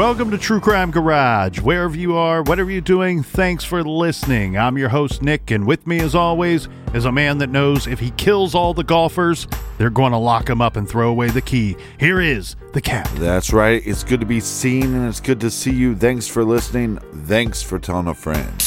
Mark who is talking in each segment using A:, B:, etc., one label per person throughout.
A: Welcome to True Crime Garage. Wherever you are, whatever you're doing, thanks for listening. I'm your host, Nick, and with me, as always, is a man that knows if he kills all the golfers, they're going to lock him up and throw away the key. Here is the captain.
B: That's right. It's good to be seen and it's good to see you. Thanks for listening. Thanks for telling a friend.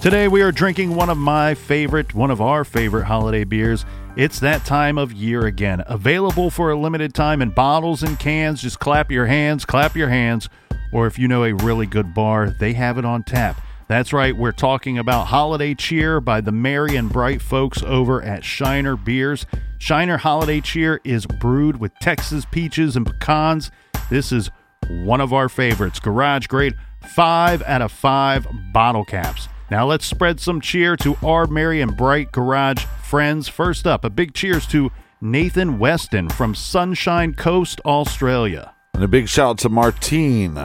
A: Today, we are drinking one of my favorite, one of our favorite holiday beers. It's that time of year again. Available for a limited time in bottles and cans. Just clap your hands, clap your hands. Or if you know a really good bar, they have it on tap. That's right, we're talking about Holiday Cheer by the merry and bright folks over at Shiner Beers. Shiner Holiday Cheer is brewed with Texas peaches and pecans. This is one of our favorites. Garage grade, five out of five bottle caps. Now let's spread some cheer to our merry and bright garage friends. First up, a big cheers to Nathan Weston from Sunshine Coast, Australia.
B: And a big shout out to Martine.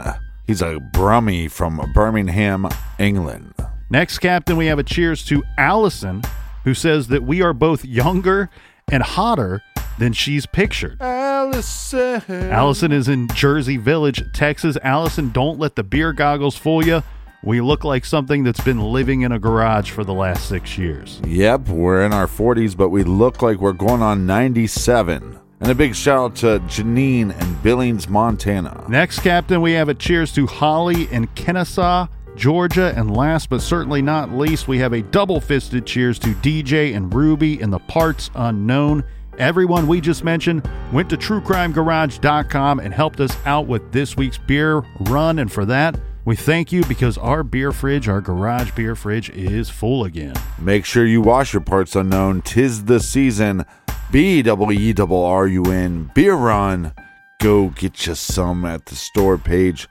B: He's a brummie from Birmingham, England.
A: Next, Captain, we have a cheers to Allison, who says that we are both younger and hotter than she's pictured.
B: Allison.
A: Allison is in Jersey Village, Texas. Allison, don't let the beer goggles fool you. We look like something that's been living in a garage for the last six years.
B: Yep, we're in our 40s, but we look like we're going on 97. And a big shout out to Janine and Billings, Montana.
A: Next, Captain, we have a cheers to Holly in Kennesaw, Georgia. And last but certainly not least, we have a double fisted cheers to DJ and Ruby in the parts unknown. Everyone we just mentioned went to truecrimegarage.com and helped us out with this week's beer run. And for that, we thank you because our beer fridge, our garage beer fridge, is full again.
B: Make sure you wash your parts unknown. Tis the season. B E double R U N beer run. Go get you some at the store page.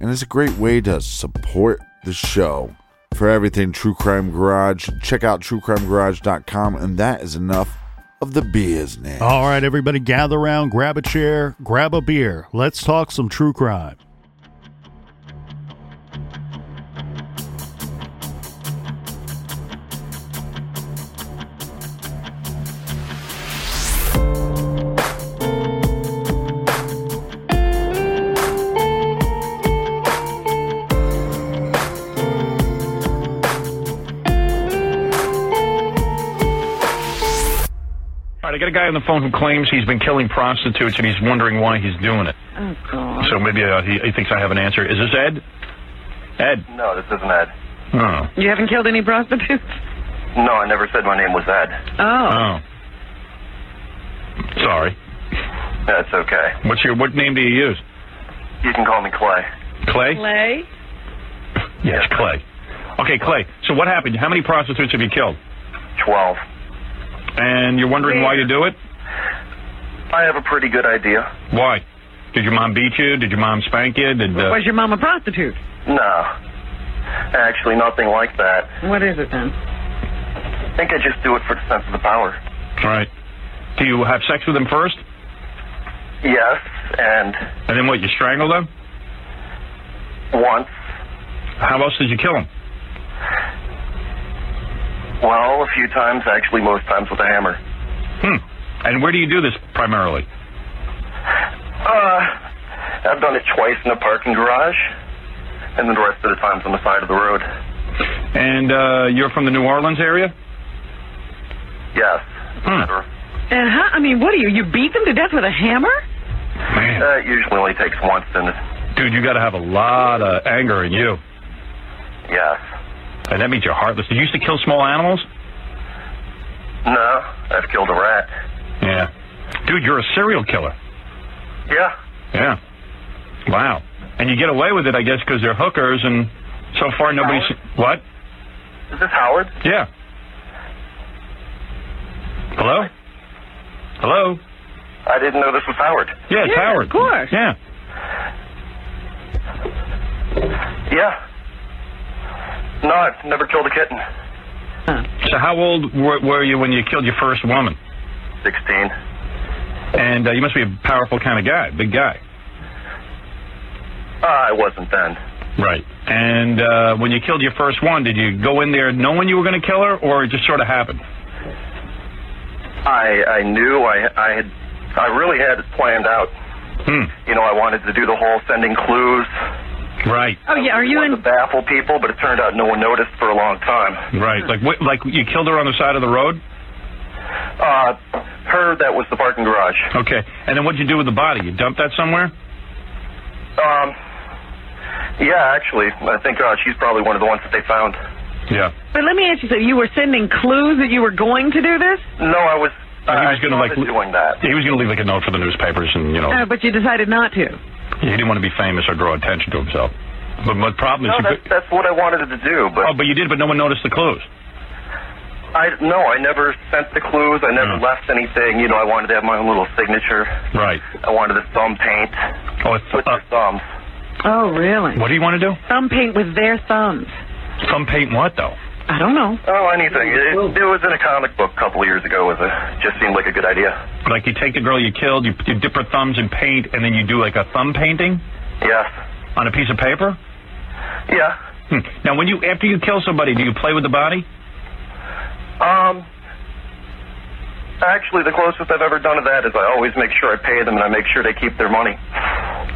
B: And it's a great way to support the show. For everything True Crime Garage, check out truecrimegarage.com. And that is enough of the business.
A: All right, everybody, gather around, grab a chair, grab a beer. Let's talk some true crime.
C: I got a guy on the phone who claims he's been killing prostitutes and he's wondering why he's doing it.
D: Oh, God.
C: So maybe uh, he, he thinks I have an answer. Is this Ed? Ed?
E: No, this isn't Ed.
C: Oh.
D: You haven't killed any prostitutes?
E: No, I never said my name was Ed.
D: Oh.
C: Oh. Sorry.
E: That's okay.
C: What's your what name do you use?
E: You can call me Clay.
C: Clay?
D: Clay?
C: Yes, Clay. Okay, Clay. So what happened? How many prostitutes have you killed?
E: Twelve.
C: And you're wondering why you do it?
E: I have a pretty good idea.
C: Why? Did your mom beat you? Did your mom spank you? Did uh,
D: Was your mom a prostitute?
E: No. Actually, nothing like that.
D: What is it then?
E: I think I just do it for the sense of the power.
C: right? Do you have sex with them first,
E: Yes, and
C: and then what? You strangle them?
E: once,
C: How else did you kill them?
E: Well, a few times, actually, most times with a hammer.
C: Hmm. And where do you do this primarily?
E: Uh, I've done it twice in a parking garage, and then the rest of the times on the side of the road.
C: And uh, you're from the New Orleans area?
E: Yes.
C: Hmm.
D: And how, I mean, what do you, you beat them to death with a hammer?
C: Man,
E: Uh, it usually only takes once, and
C: dude, you got to have a lot of anger in you.
E: yes.
C: And that means you're heartless. Did you used to kill small animals?
E: No, I've killed a rat.
C: Yeah. Dude, you're a serial killer.
E: Yeah.
C: Yeah. Wow. And you get away with it, I guess, because they're hookers, and so far nobody's. What?
E: Is this Howard?
C: Yeah. Hello? Hello?
E: I didn't know this was Howard.
C: Yeah, it's
D: Yeah,
C: Howard.
D: of course.
C: Yeah.
E: Yeah. No, I've never killed a kitten. Huh.
C: So how old were, were you when you killed your first woman?
E: 16.
C: And uh, you must be a powerful kind of guy, big guy.
E: Uh, I wasn't then.
C: Right. And uh, when you killed your first one, did you go in there knowing you were going to kill her, or it just sort of happened?
E: I I knew I I had I really had it planned out.
C: Hmm.
E: You know, I wanted to do the whole sending clues.
C: Right.
D: Oh, yeah, are you in...
E: to baffle people, but it turned out no one noticed for a long time.
C: Right. Like what, like you killed her on the side of the road?
E: Uh, her that was the parking garage.
C: Okay. And then what'd you do with the body? You dumped that somewhere?
E: Um, yeah, actually, I think uh, she's probably one of the ones that they found.
C: Yeah.
D: But let me ask you something. You were sending clues that you were going to do this?
E: No, I was.
C: he was gonna, like,
E: doing that.
C: He was going to leave like a note for the newspapers, and you know,
D: Uh, but you decided not to.
C: He didn't want to be famous or draw attention to himself. But my problem is,
E: No,
C: you
E: that's, that's what I wanted to do, but
C: oh, but you did, but no one noticed the clues.
E: I no, I never sent the clues. I never left anything. You know, I wanted to have my own little signature.
C: Right.
E: I wanted to thumb paint
C: Oh, it's,
E: with
C: uh,
E: their thumbs.
D: Oh, really?
C: what do you want to do?
D: Thumb paint with their thumbs.
C: Thumb paint what though?
D: I don't know.
E: Oh, anything. It, it was in a comic book a couple of years ago. It a, just seemed like a good idea.
C: Like you take the girl you killed, you, you dip her thumbs in paint, and then you do like a thumb painting
E: Yes.
C: on a piece of paper.
E: Yeah.
C: Hmm. Now, when you after you kill somebody, do you play with the body?
E: Um. Actually, the closest I've ever done to that is I always make sure I pay them and I make sure they keep their money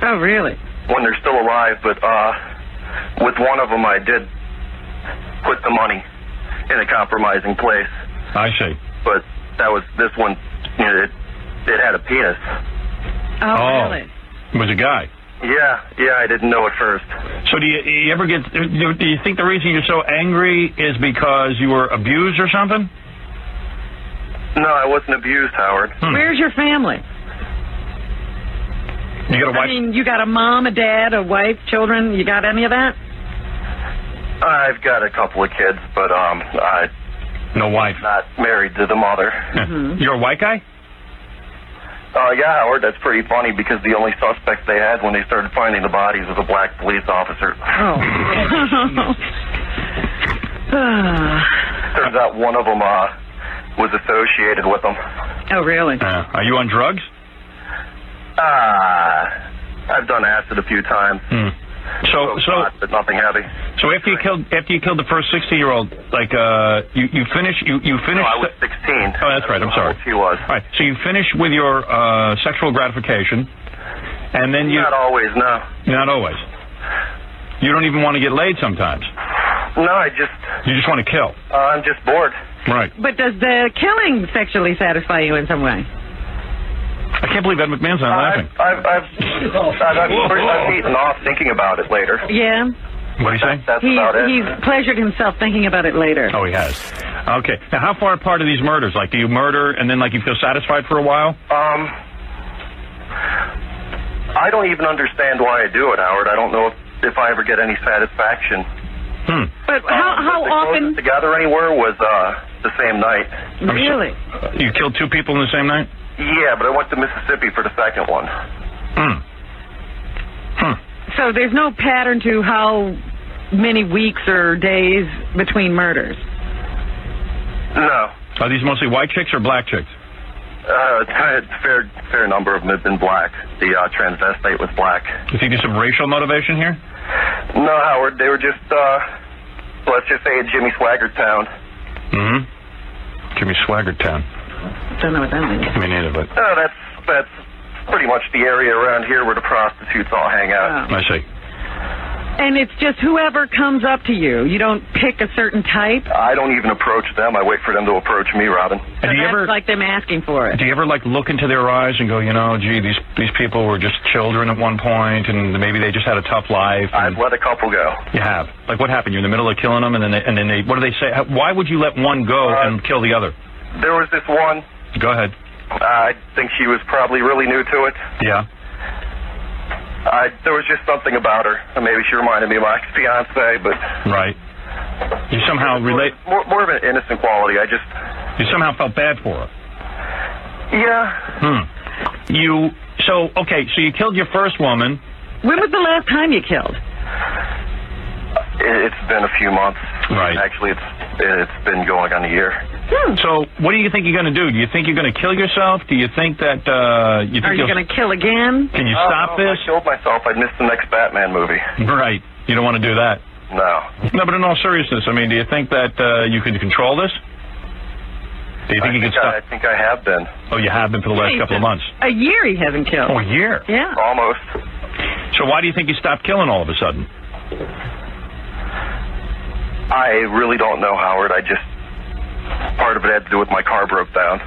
D: Oh, really?
E: when they're still alive. But uh, with one of them, I did put the money in a compromising place.
C: I see.
E: But that was this one. You know, it it had a penis.
D: Oh,
C: Oh.
D: really?
C: It was a guy.
E: Yeah, yeah, I didn't know at first.
C: So do you, you ever get? Do do you think the reason you're so angry is because you were abused or something?
E: No, I wasn't abused, Howard.
C: Hmm.
D: Where's your family?
C: You got a
D: I
C: wife?
D: I mean, you got a mom, a dad, a wife, children. You got any of that?
E: I've got a couple of kids, but um, I'm
C: no wife.
E: not married to the mother.
D: Mm-hmm.
C: You're a white guy?
E: Uh, yeah, Howard, that's pretty funny because the only suspect they had when they started finding the bodies was a black police officer.
D: Oh.
E: Turns out one of them uh, was associated with them.
D: oh, really?
C: Uh, are you on drugs?
E: Ah, I've done acid a few times.
C: Hmm. So so
E: Pot, but nothing heavy.
C: so after you killed after you killed the first sixty year old, like uh, you you finish you you
E: No,
C: finish.
E: I was 16.
C: Oh, that's right. I'm sorry.
E: She was.
C: All right. So you finish with your uh, sexual gratification, and then you
E: Not always, no.
C: not always. You don't even want to get laid sometimes.
E: No, I just,
C: You just want to kill.
E: uh, I'm just bored.
C: Right.
D: But does the killing sexually satisfy you in some way?
C: I can't believe Ed McMahon's not laughing.
E: I've, I've, I've, I've, I've, I've eaten off thinking about it later.
D: Yeah.
C: What do you say?
E: That's
D: He's,
E: about it.
D: he's pleasured himself thinking about it later.
C: Oh, he has. Okay. Now, how far apart are these murders? Like, do you murder and then, like, you feel satisfied for a while?
E: Um, I don't even understand why I do it, Howard. I don't know if, if I ever get any satisfaction.
C: Hmm.
D: But how,
E: Um,
D: how
E: the
D: often?
E: closest together anywhere was uh, the same night.
D: Really?
C: You killed two people in the same night?
E: Yeah, but I went to Mississippi for the second one.
C: Hmm. Hmm.
D: So there's no pattern to how many weeks or days between murders.
E: No.
C: Are these mostly white chicks or black chicks?
E: Uh, a fair fair number of them have been black. The uh, transvestite was black.
C: You think there's some racial motivation here?
E: No, Howard, they were just, uh, let's just say a Jimmy Swaggart town.
C: Mm-hmm. Jimmy Swaggart Town.
D: Don't know what that means.
C: Me neither, but
E: Uh, that's that's pretty much the area around here where the prostitutes all hang out.
D: Oh.
C: I see.
D: And it's just whoever comes up to you. You don't pick a certain type.
E: I don't even approach them. I wait for them to approach me, Robin.
D: So
C: And do you
D: that's
C: ever
D: like them asking for it.
C: do you ever like look into their eyes and go, you know, gee, these these people were just children at one point, and maybe they just had a tough life.
E: I've
C: And
E: let a couple go.
C: you have. Like what happened? You're in the middle of killing them, and then they, and then they what do they say? Why would you let one go
E: Uh,
C: and kill the other?
E: There was this one.
C: Go ahead.
E: I think she was probably really new to it.
C: Yeah.
E: I, there was just something about her. Maybe she reminded me of my ex-fiance, but
C: Right. You somehow relate.
E: more, more of an innocent quality. I just,
C: You somehow felt bad for her.
E: yeah.
C: Hmm. You so okay. So you killed your first woman.
D: When was the last time you killed?
E: It, it's been a few months.
C: Right.
E: Actually, it's it's been going on a year.
C: So what do you think you're going to do? Do you think you're going to kill yourself? Do you think that uh, you think
D: Are you
C: you'll-
D: going to kill again?
C: Can you
E: Oh,
C: stop
E: no,
C: this?
E: If I killed myself. I'd miss the next Batman movie.
C: Right. You don't want to do that.
E: No.
C: No, but in all seriousness, I mean, do you think that uh, you can control this? Do you think
E: I
C: you can
E: think I, I
C: stop?
E: think I have been
C: Oh, you have been for the last
D: Hey,
C: couple of months.
D: A year he hasn't killed.
C: Oh, a year.
D: Yeah.
E: almost.
C: So why do you think you stopped killing all of a sudden?
E: I really don't know, Howard. I just part of it had to do with my car broke down.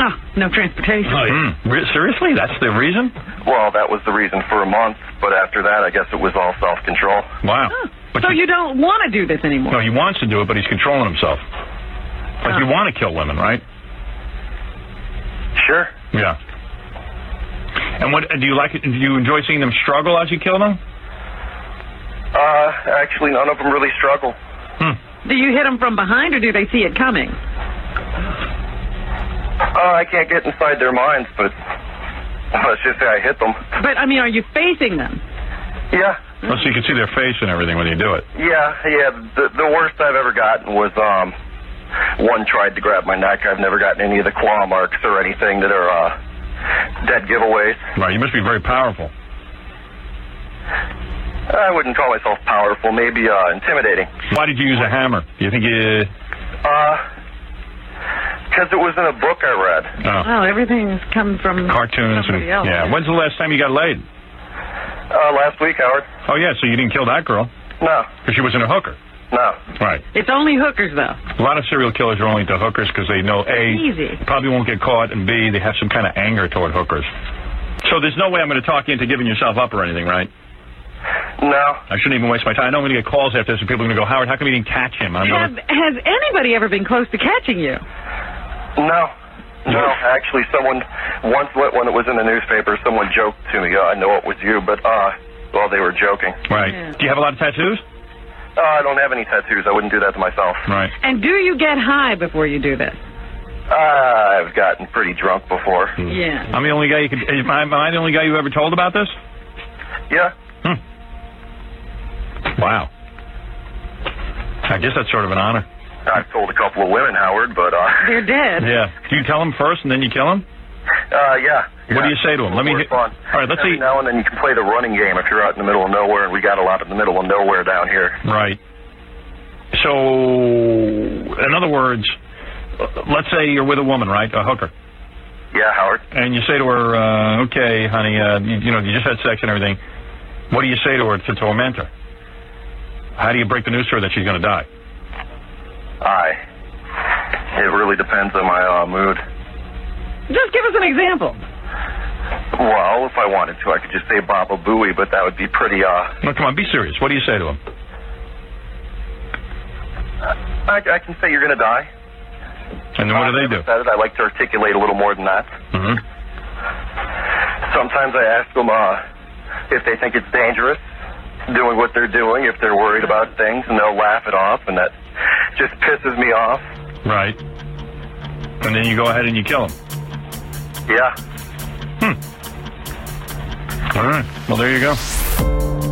D: Oh, no transportation.
C: Hmm. Re- Seriously, that's the reason?
E: Well, that was the reason for a month, but after that, I guess it was all self-control.
C: Wow.
D: Oh,
C: But
D: so you don't want to do this anymore?
C: No, he wants to do it, but he's controlling himself. Like you
D: Oh.
C: want to kill women, right?
E: Sure.
C: Yeah. And what do you like? It do you enjoy seeing them struggle as you kill them?
E: Uh, actually, none of them really struggle.
C: Hmm.
D: Do you hit them from behind or do they see it coming?
E: Uh, I can't get inside their minds, but let's just say I hit them.
D: But, I mean, are you facing them?
E: Yeah.
C: Well, so you can see their face and everything when you do it.
E: Yeah, yeah. The, the worst I've ever gotten was um, one tried to grab my neck. I've never gotten any of the claw marks or anything that are uh, dead giveaways.
C: Right. You must be very powerful.
E: I wouldn't call myself powerful. Maybe uh, intimidating.
C: Why did you use a hammer? Do you think you?
E: Uh, because it was in a book I read.
C: Oh,
D: Oh, everything's come from
C: cartoons and
D: else.
C: yeah. When's the last time you got laid?
E: Uh, last week, Howard.
C: Oh yeah. So you didn't kill that girl
E: No,
C: because she wasn't a hooker.
E: no.
C: Right.
D: It's only hookers, though.
C: A lot of serial killers are only into hookers because they know a
D: Easy.
C: probably won't get caught, and b they have some kind of anger toward hookers. So there's no way I'm going to talk you into giving yourself up or anything, right?
E: No.
C: I shouldn't even waste my time. I know I'm going to get calls after this, and people are going to go, Howard, how come you didn't catch him? I'm
D: Have,
C: going,
D: has anybody ever been close to catching you?
E: No. No, actually, someone once wh- when it was in the newspaper, someone joked to me. Uh, I know it was you, but uh, well, they were joking.
C: right.
D: Yeah.
C: Do you have a lot of tattoos?
E: Uh, I don't have any tattoos. I wouldn't do that to myself.
C: Right.
D: And do you get high before you do this?
E: Uh, I've gotten pretty drunk before.
D: Yeah.
C: I'm the only guy you could. Am I, am I the only guy you ever told about this?
E: Yeah.
C: Wow. I guess that's sort of an honor.
E: I've told a couple of women, Howard, but uh,
D: They're dead.
C: Yeah. Do you tell them first and then you kill them?
E: uh, yeah.
C: What do you say to them? Let me
E: More
C: hit-
E: fun.
C: All right, let's
E: Every
C: see-
E: now and then you can play the running game if you're out in the middle of nowhere, and we got a lot in the middle of nowhere down here.
C: Right. So, in other words, uh, let's say you're with a woman, right? A hooker.
E: Yeah, Howard.
C: And you say to her, uh, okay, honey, uh, you, you know, you just had sex and everything. What do you say to her to torment her? How do you break the news to her that she's going to die?
E: I. It really depends on my uh, mood.
D: Just give us an example.
E: Well, if I wanted to, I could just say Baba Booey, but that would be pretty, uh,
C: No, come on, be serious. What do you say to him?
E: I, I can say you're going to die.
C: And then what do they do?
E: I've said it. I like to articulate a little more than that.
C: hmm
E: Sometimes I ask them uh, if they think it's dangerous doing what they're doing, if they're worried about things, and they'll laugh it off, and that just pisses me off.
C: Right. And then you go ahead and you kill them.
E: Yeah. Hmm.
C: All right. Well, there you go.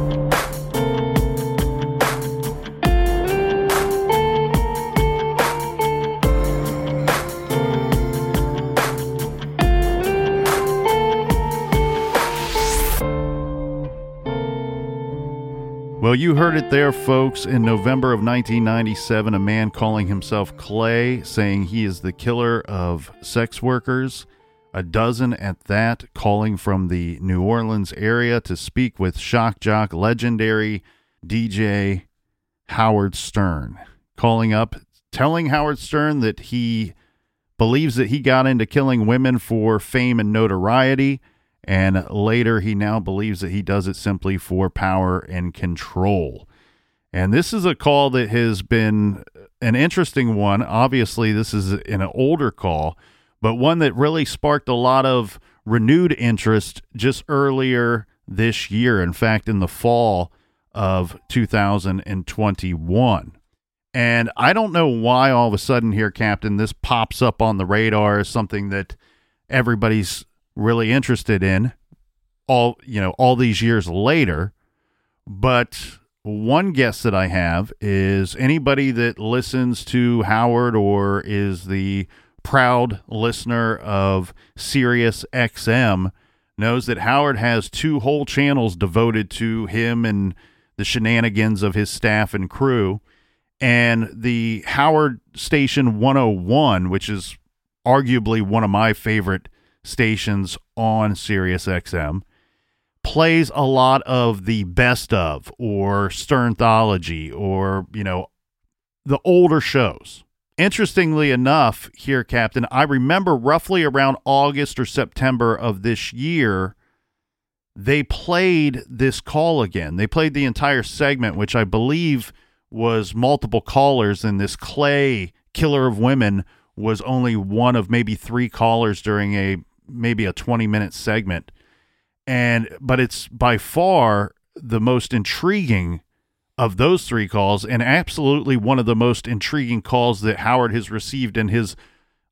A: Well, you heard it there, folks. In November of 1997, a man calling himself Clay saying he is the killer of sex workers. A dozen at that, calling from the New Orleans area to speak with shock jock legendary DJ Howard Stern. Calling up, telling Howard Stern that he believes that he got into killing women for fame and notoriety. And later, he now believes that he does it simply for power and control. And this is a call that has been an interesting one. Obviously, this is an older call, but one that really sparked a lot of renewed interest just earlier this year. In fact, in the fall of 2021. And I don't know why all of a sudden here, Captain, this pops up on the radar as something that everybody's really interested in all you know all these years later. But one guess that i have is anybody that listens to howard or is the proud listener of sirius xm knows that howard has two whole channels devoted to him and the shenanigans of his staff and crew. And the howard station 101 which is arguably one of my favorite stations on Sirius XM plays a lot of the best of or Sternthology or, you know, the older shows. Interestingly enough, here, Captain, I remember roughly around August or September of this year, they played this call again. They played the entire segment, which I believe was multiple callers, and this Clay, Killer of Women, was only one of maybe three callers during a maybe a 20 minute segment and but it's by far the most intriguing of those three calls and absolutely one of the most intriguing calls that Howard has received in his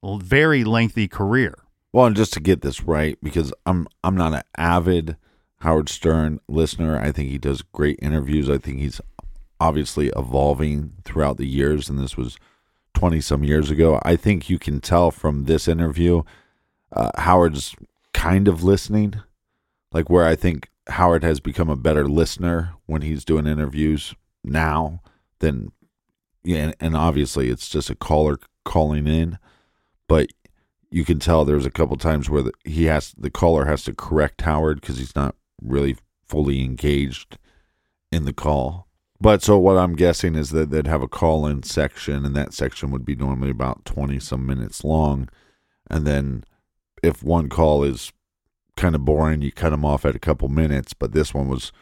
A: very lengthy career.
B: Well, and just to get this right, because I'm I'm not an avid Howard Stern listener. I think he does great interviews. I think he's obviously evolving throughout the years, and this was twenty some years ago. I think you can tell from this interview, uh, Howard's kind of listening, like where I think Howard has become a better listener when he's doing interviews now than yeah, and, and obviously it's just a caller calling in, but you can tell there's a couple times where the, he has the caller has to correct Howard because he's not really fully engaged in the call. But so what I'm guessing is that they'd have a call in section, and that section would be normally about 20 some minutes long. And then if one call is kind of boring, you cut them off at a couple minutes. But this one was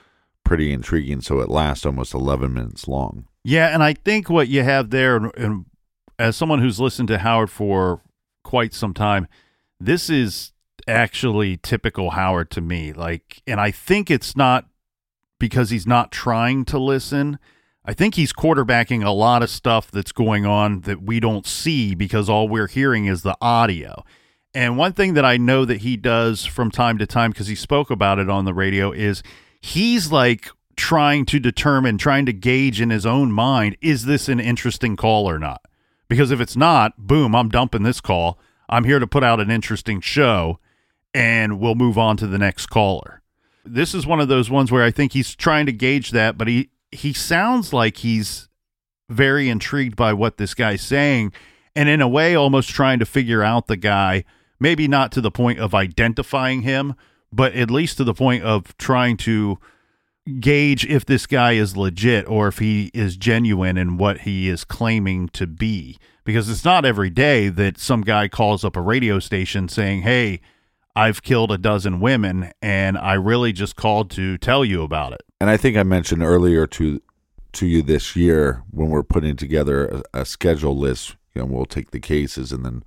B: pretty intriguing, so it lasts almost 11 minutes long.
A: Yeah, and I think what you have there, and, as someone who's listened to Howard for quite some time, this is actually typical Howard to me. Like, and I think it's not because he's not trying to listen. I think he's quarterbacking a lot of stuff that's going on that we don't see because all we're hearing is the audio. And one thing that I know that he does from time to time, because he spoke about it on the radio, is he's like trying to determine, trying to gauge in his own mind, is this an interesting call or not? Because if it's not, boom, I'm dumping this call. I'm here to put out an interesting show and we'll move on to the next caller. This is one of those ones where I think he's trying to gauge that, but he he sounds like he's very intrigued by what this guy's saying and in a way almost trying to figure out the guy, maybe not to the point of identifying him, but at least to the point of trying to gauge if this guy is legit or if he is genuine in what he is claiming to be. Because it's not every day that some guy calls up a radio station saying, Hey, I've killed a dozen women and I really just called to tell you about it.
B: And I think I mentioned earlier to to you this year when we're putting together a, a schedule list, you know, we'll take the cases and then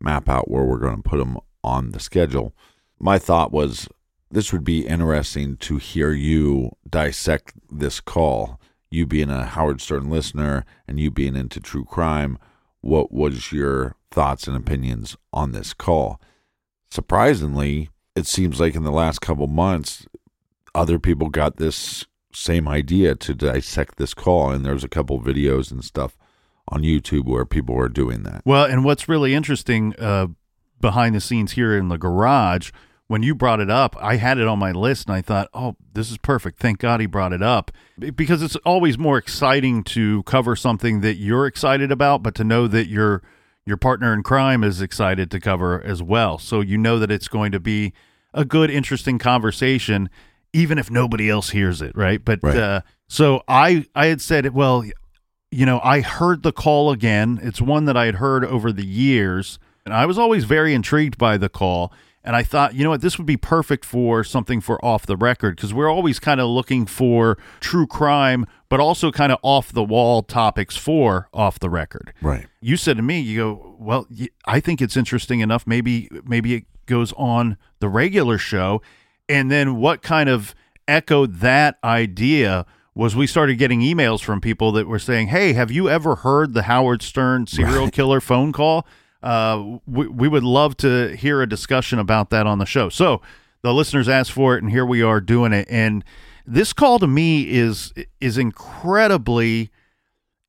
B: map out where we're going to put them on the schedule. My thought was this would be interesting to hear you dissect this call. You being a Howard Stern listener and you being into true crime, what was your thoughts and opinions on this call? surprisingly, it seems like in the last couple months, other people got this same idea to dissect this call, and there's a couple videos and stuff on YouTube where people were doing that.
A: Well, and what's really interesting uh, behind the scenes here in the garage, when you brought it up, I had it on my list and I thought, oh, this is perfect. Thank God he brought it up because it's always more exciting to cover something that you're excited about, but to know that your your partner in crime is excited to cover as well. So you know that it's going to be a good, interesting conversation, even if nobody else hears it, right? But
B: Right.
A: Uh, so I I had said, well, you know, I heard the call again. It's one that I had heard over the years, and I was always very intrigued by the call. And I thought, you know what, this would be perfect for something for off the record because we're always kind of looking for true crime, but also kind of off the wall topics for off the record.
B: Right.
A: You said to me, you go, well, I think it's interesting enough. Maybe, maybe it goes on the regular show. And then what kind of echoed that idea was we started getting emails from people that were saying, "Hey, have you ever heard the Howard Stern serial killer phone call? Uh, we, we would love to hear a discussion about that on the show." So the listeners asked for it, and here we are doing it. And this call to me is is incredibly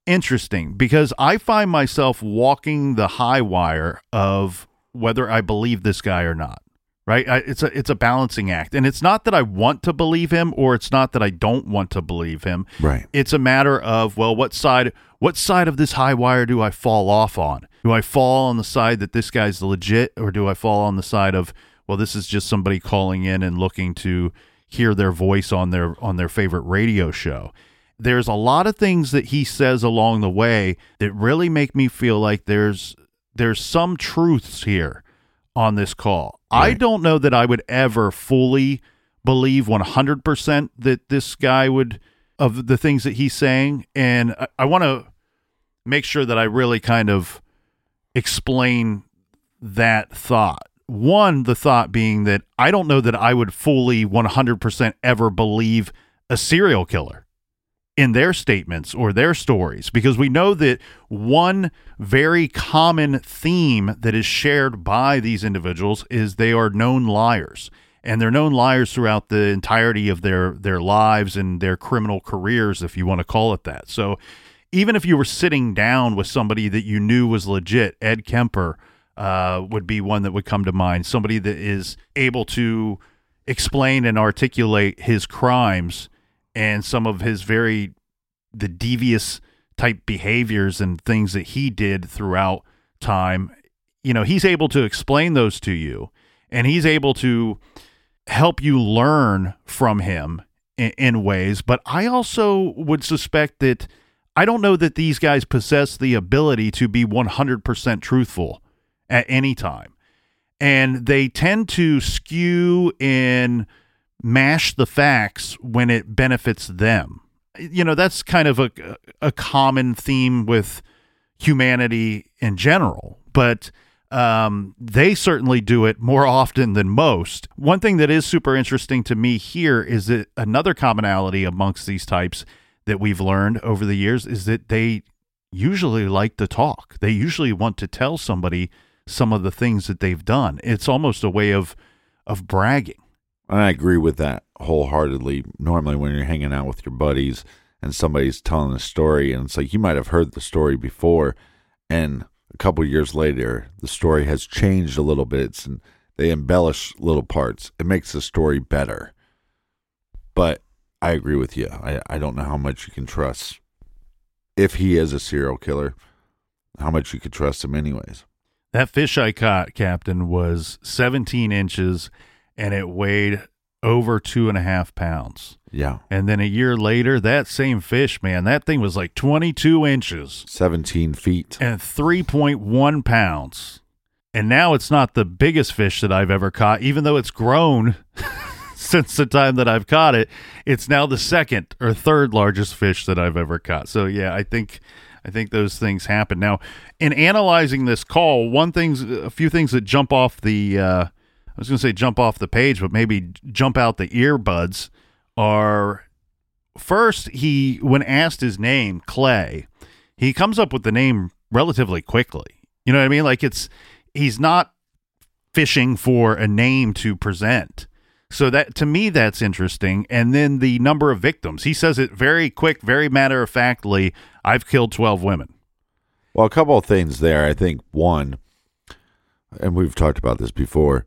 A: interesting because I find myself walking the high wire of whether I believe this guy or not. Right? I, it's a it's a balancing act, and it's not that I want to believe him, or it's not that I don't want to believe him.
B: Right.
A: It's a matter of well, what side what side of this high wire do I fall off on? Do I fall on the side that this guy's legit, or do I fall on the side of well, this is just somebody calling in and looking to hear their voice on their on their favorite radio show? there's a lot of things that he says along the way that really make me feel like there's there's some truths here on this call. I don't know that I would ever fully believe 100% that this guy would of the things that he's saying and I, I want to make sure that I really kind of explain that thought. One, the thought being that I don't know that I would fully 100% ever believe a serial killer in their statements or their stories because we know that one very common theme that is shared by these individuals is they are known liars. And they're known liars throughout the entirety of their their lives and their criminal careers if you want to call it that. So even if you were sitting down with somebody that you knew was legit ed kemper uh, would be one that would come to mind. Somebody that is able to explain and articulate his crimes and some of his very the devious type behaviors and things that he did throughout time you know he's able to explain those to you and he's able to help you learn from him in, in ways. But i also would suspect that i don't know that these guys possess the ability to be 100% truthful at any time. And they tend to skew and mash the facts when it benefits them. You know, that's kind of a a common theme with humanity in general, but um, they certainly do it more often than most. One thing that is super interesting to me here is that another commonality amongst these types that we've learned over the years is that they usually like to talk. They usually want to tell somebody some of the things that they've done. It's almost a way of of bragging.
B: I agree with that wholeheartedly. Normally, when you're hanging out with your buddies and somebody's telling a story, and it's like you might have heard the story before, and a couple years later, the story has changed a little bit, and they embellish little parts. It makes the story better. But I agree with you. I, I don't know how much you can trust if he is a serial killer, how much you could trust him, anyways.
A: That fish I caught, Captain, was 17 inches and it weighed over two and a half pounds.
B: Yeah.
A: And then a year later, that same fish, man, that thing was like 22 inches
B: 17 feet.
A: and 3.1 pounds. And now it's not the biggest fish that I've ever caught, even though it's grown since the time that I've caught it. It's now the second or third largest fish that I've ever caught. So yeah, I think I think those things happen. Now, in analyzing this call, one things a few things that jump off the uh was going to say jump off the page, but maybe jump out the earbuds are first he when asked his name, Clay, he comes up with the name relatively quickly. You know what I mean? Like it's he's not fishing for a name to present. So that to me that's interesting. And then the number of victims. He says it very quick, very matter of factly. I've killed twelve women.
B: Well, a couple of things there. I think one, and we've talked about this before.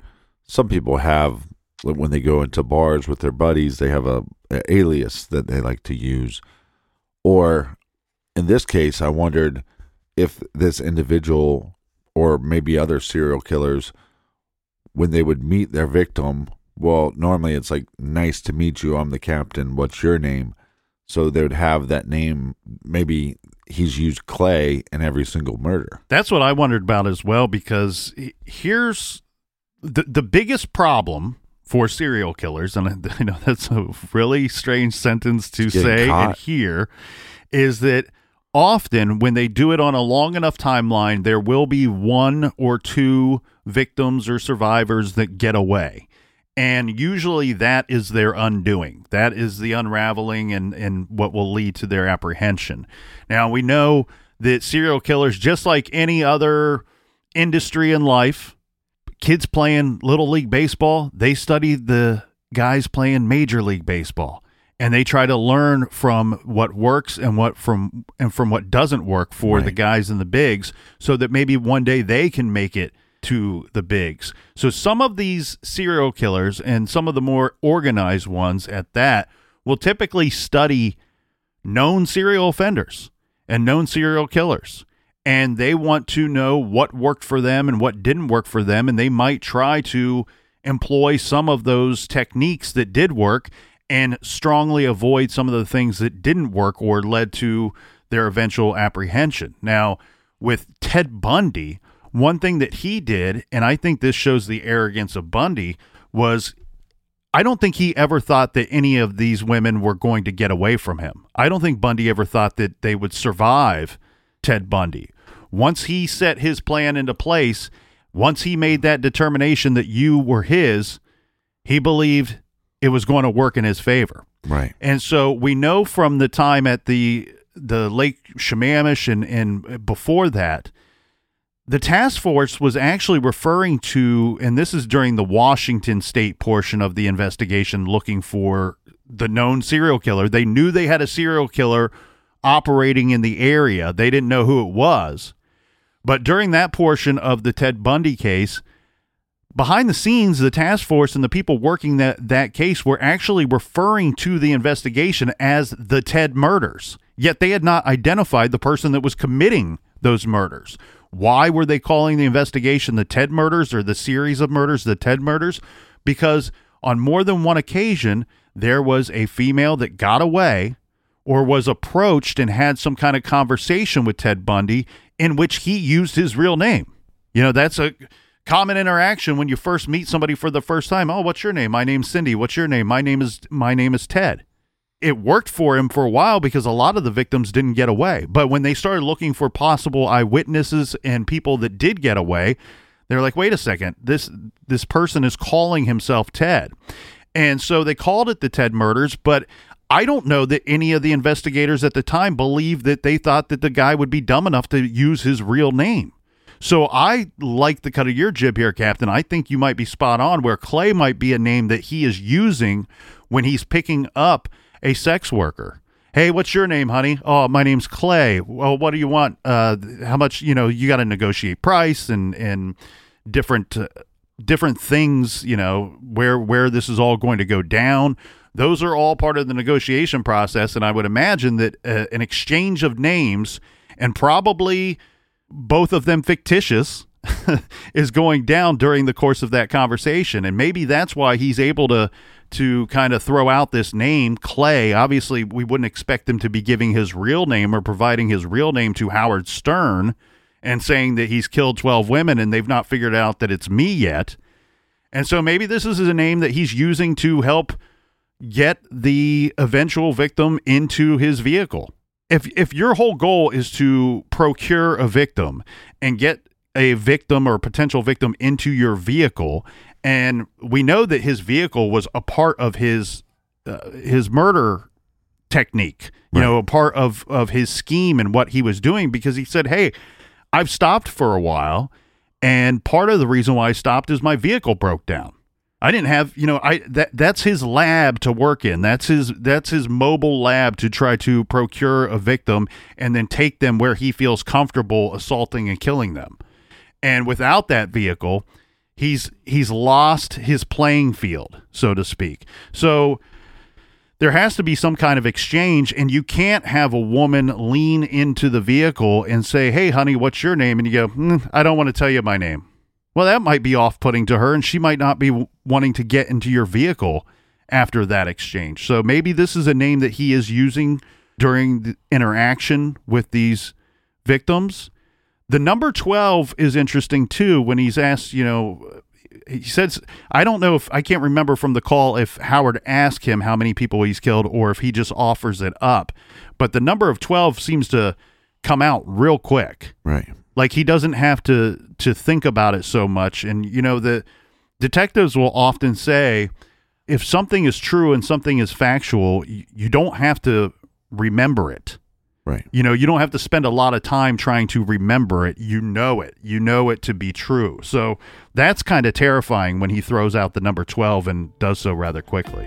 B: Some people have when they go into bars with their buddies, they have a, a alias that they like to use. Or in this case, I wondered if this individual or maybe other serial killers, when they would meet their victim, well, normally it's like, nice to meet you. I'm the captain. What's your name? So they would have that name. Maybe he's used Clay in every single murder.
A: That's what I wondered about as well, because here's the the biggest problem for serial killers, and I know that's a really strange sentence to say caught. and hear, is that often when they do it on a long enough timeline, there will be one or two victims or survivors that get away. And usually that is their undoing. That is the unraveling and, and what will lead to their apprehension. Now, we know that serial killers, just like any other industry in life, kids playing little league baseball, they study the guys playing major league baseball and they try to learn from what works and what from and from what doesn't work for right. the guys in the bigs so that maybe one day they can make it to the bigs. So some of these serial killers and some of the more organized ones at that will typically study known serial offenders and known serial killers and they want to know what worked for them and what didn't work for them and they might try to employ some of those techniques that did work and strongly avoid some of the things that didn't work or led to their eventual apprehension. Now, with Ted Bundy, one thing that he did, and I think this shows the arrogance of Bundy, was I don't think he ever thought that any of these women were going to get away from him. I don't think Bundy ever thought that they would survive Ted Bundy. Once he set his plan into place, once he made that determination that you were his, he believed it was going to work in his favor.
B: Right.
A: And so we know from the time at the the Lake Sammamish and and before that, the task force was actually referring to, and this is during the Washington State portion of the investigation, looking for the known serial killer. They knew they had a serial killer operating in the area. They didn't know who it was. But during that portion of the Ted Bundy case, behind the scenes, the task force and the people working that, that case were actually referring to the investigation as the Ted murders. Yet they had not identified the person that was committing those murders. Why were they calling the investigation the Ted murders or the series of murders the Ted murders? Because on more than one occasion, there was a female that got away or was approached and had some kind of conversation with Ted Bundy in which he used his real name. You know, that's a common interaction when you first meet somebody for the first time. Oh, what's your name? My name's Cindy. What's your name? My name is my name is Ted. It worked for him for a while because a lot of the victims didn't get away. But when they started looking for possible eyewitnesses and people that did get away, they're like, "Wait a second. This this person is calling himself Ted." And so they called it the Ted murders, but I don't know that any of the investigators at the time believed that they thought that the guy would be dumb enough to use his real name. So I like the cut of your jib here, Captain. I think you might be spot on where Clay might be a name that he is using when he's picking up a sex worker. Hey, what's your name, honey? Oh, my name's Clay. Well, what do you want? Uh, how much? You know, you got to negotiate price and and different uh, different things. You know, where where this is all going to go down. Those are all part of the negotiation process, and I would imagine that uh, an exchange of names and probably both of them fictitious is going down during the course of that conversation. And maybe that's why he's able to to kind of throw out this name clay. Obviously we wouldn't expect him to be giving his real name or providing his real name to howard stern and saying that he's killed 12 women and they've not figured out that it's me yet. And so maybe this is a name that he's using to help get the eventual victim into his vehicle if if your whole goal is to procure a victim and get a victim or potential victim into your vehicle and we know that his vehicle was a part of his uh, his murder technique you right. know a part of of his scheme and what he was doing because he said hey i've stopped for a while And part of the reason why I stopped is my vehicle broke down. I didn't have, you know, I that that's his lab to work in. That's his that's his mobile lab to try to procure a victim and then take them where he feels comfortable assaulting and killing them. And without that vehicle, he's he's lost his playing field, so to speak. So there has to be some kind of exchange and you can't have a woman lean into the vehicle and say, "Hey honey, what's your name?" and you go, mm, "I don't want to tell you my name." Well, that might be off putting to her, and she might not be w- wanting to get into your vehicle after that exchange. So maybe this is a name that he is using during the interaction with these victims. The number 12 is interesting too when he's asked, you know, he says, I don't know if I can't remember from the call if Howard asked him how many people he's killed or if he just offers it up. But the number of 12 seems to come out real quick
B: Right.
A: Like he doesn't have to to think about it so much. And you know the detectives will often say if something is true and something is factual you, you don't have to remember it.
B: Right.
A: you know you don't have to spend a lot of time trying to remember it. You know it. You know it to be true. So that's kind of terrifying when he throws out the number 12 and does so rather quickly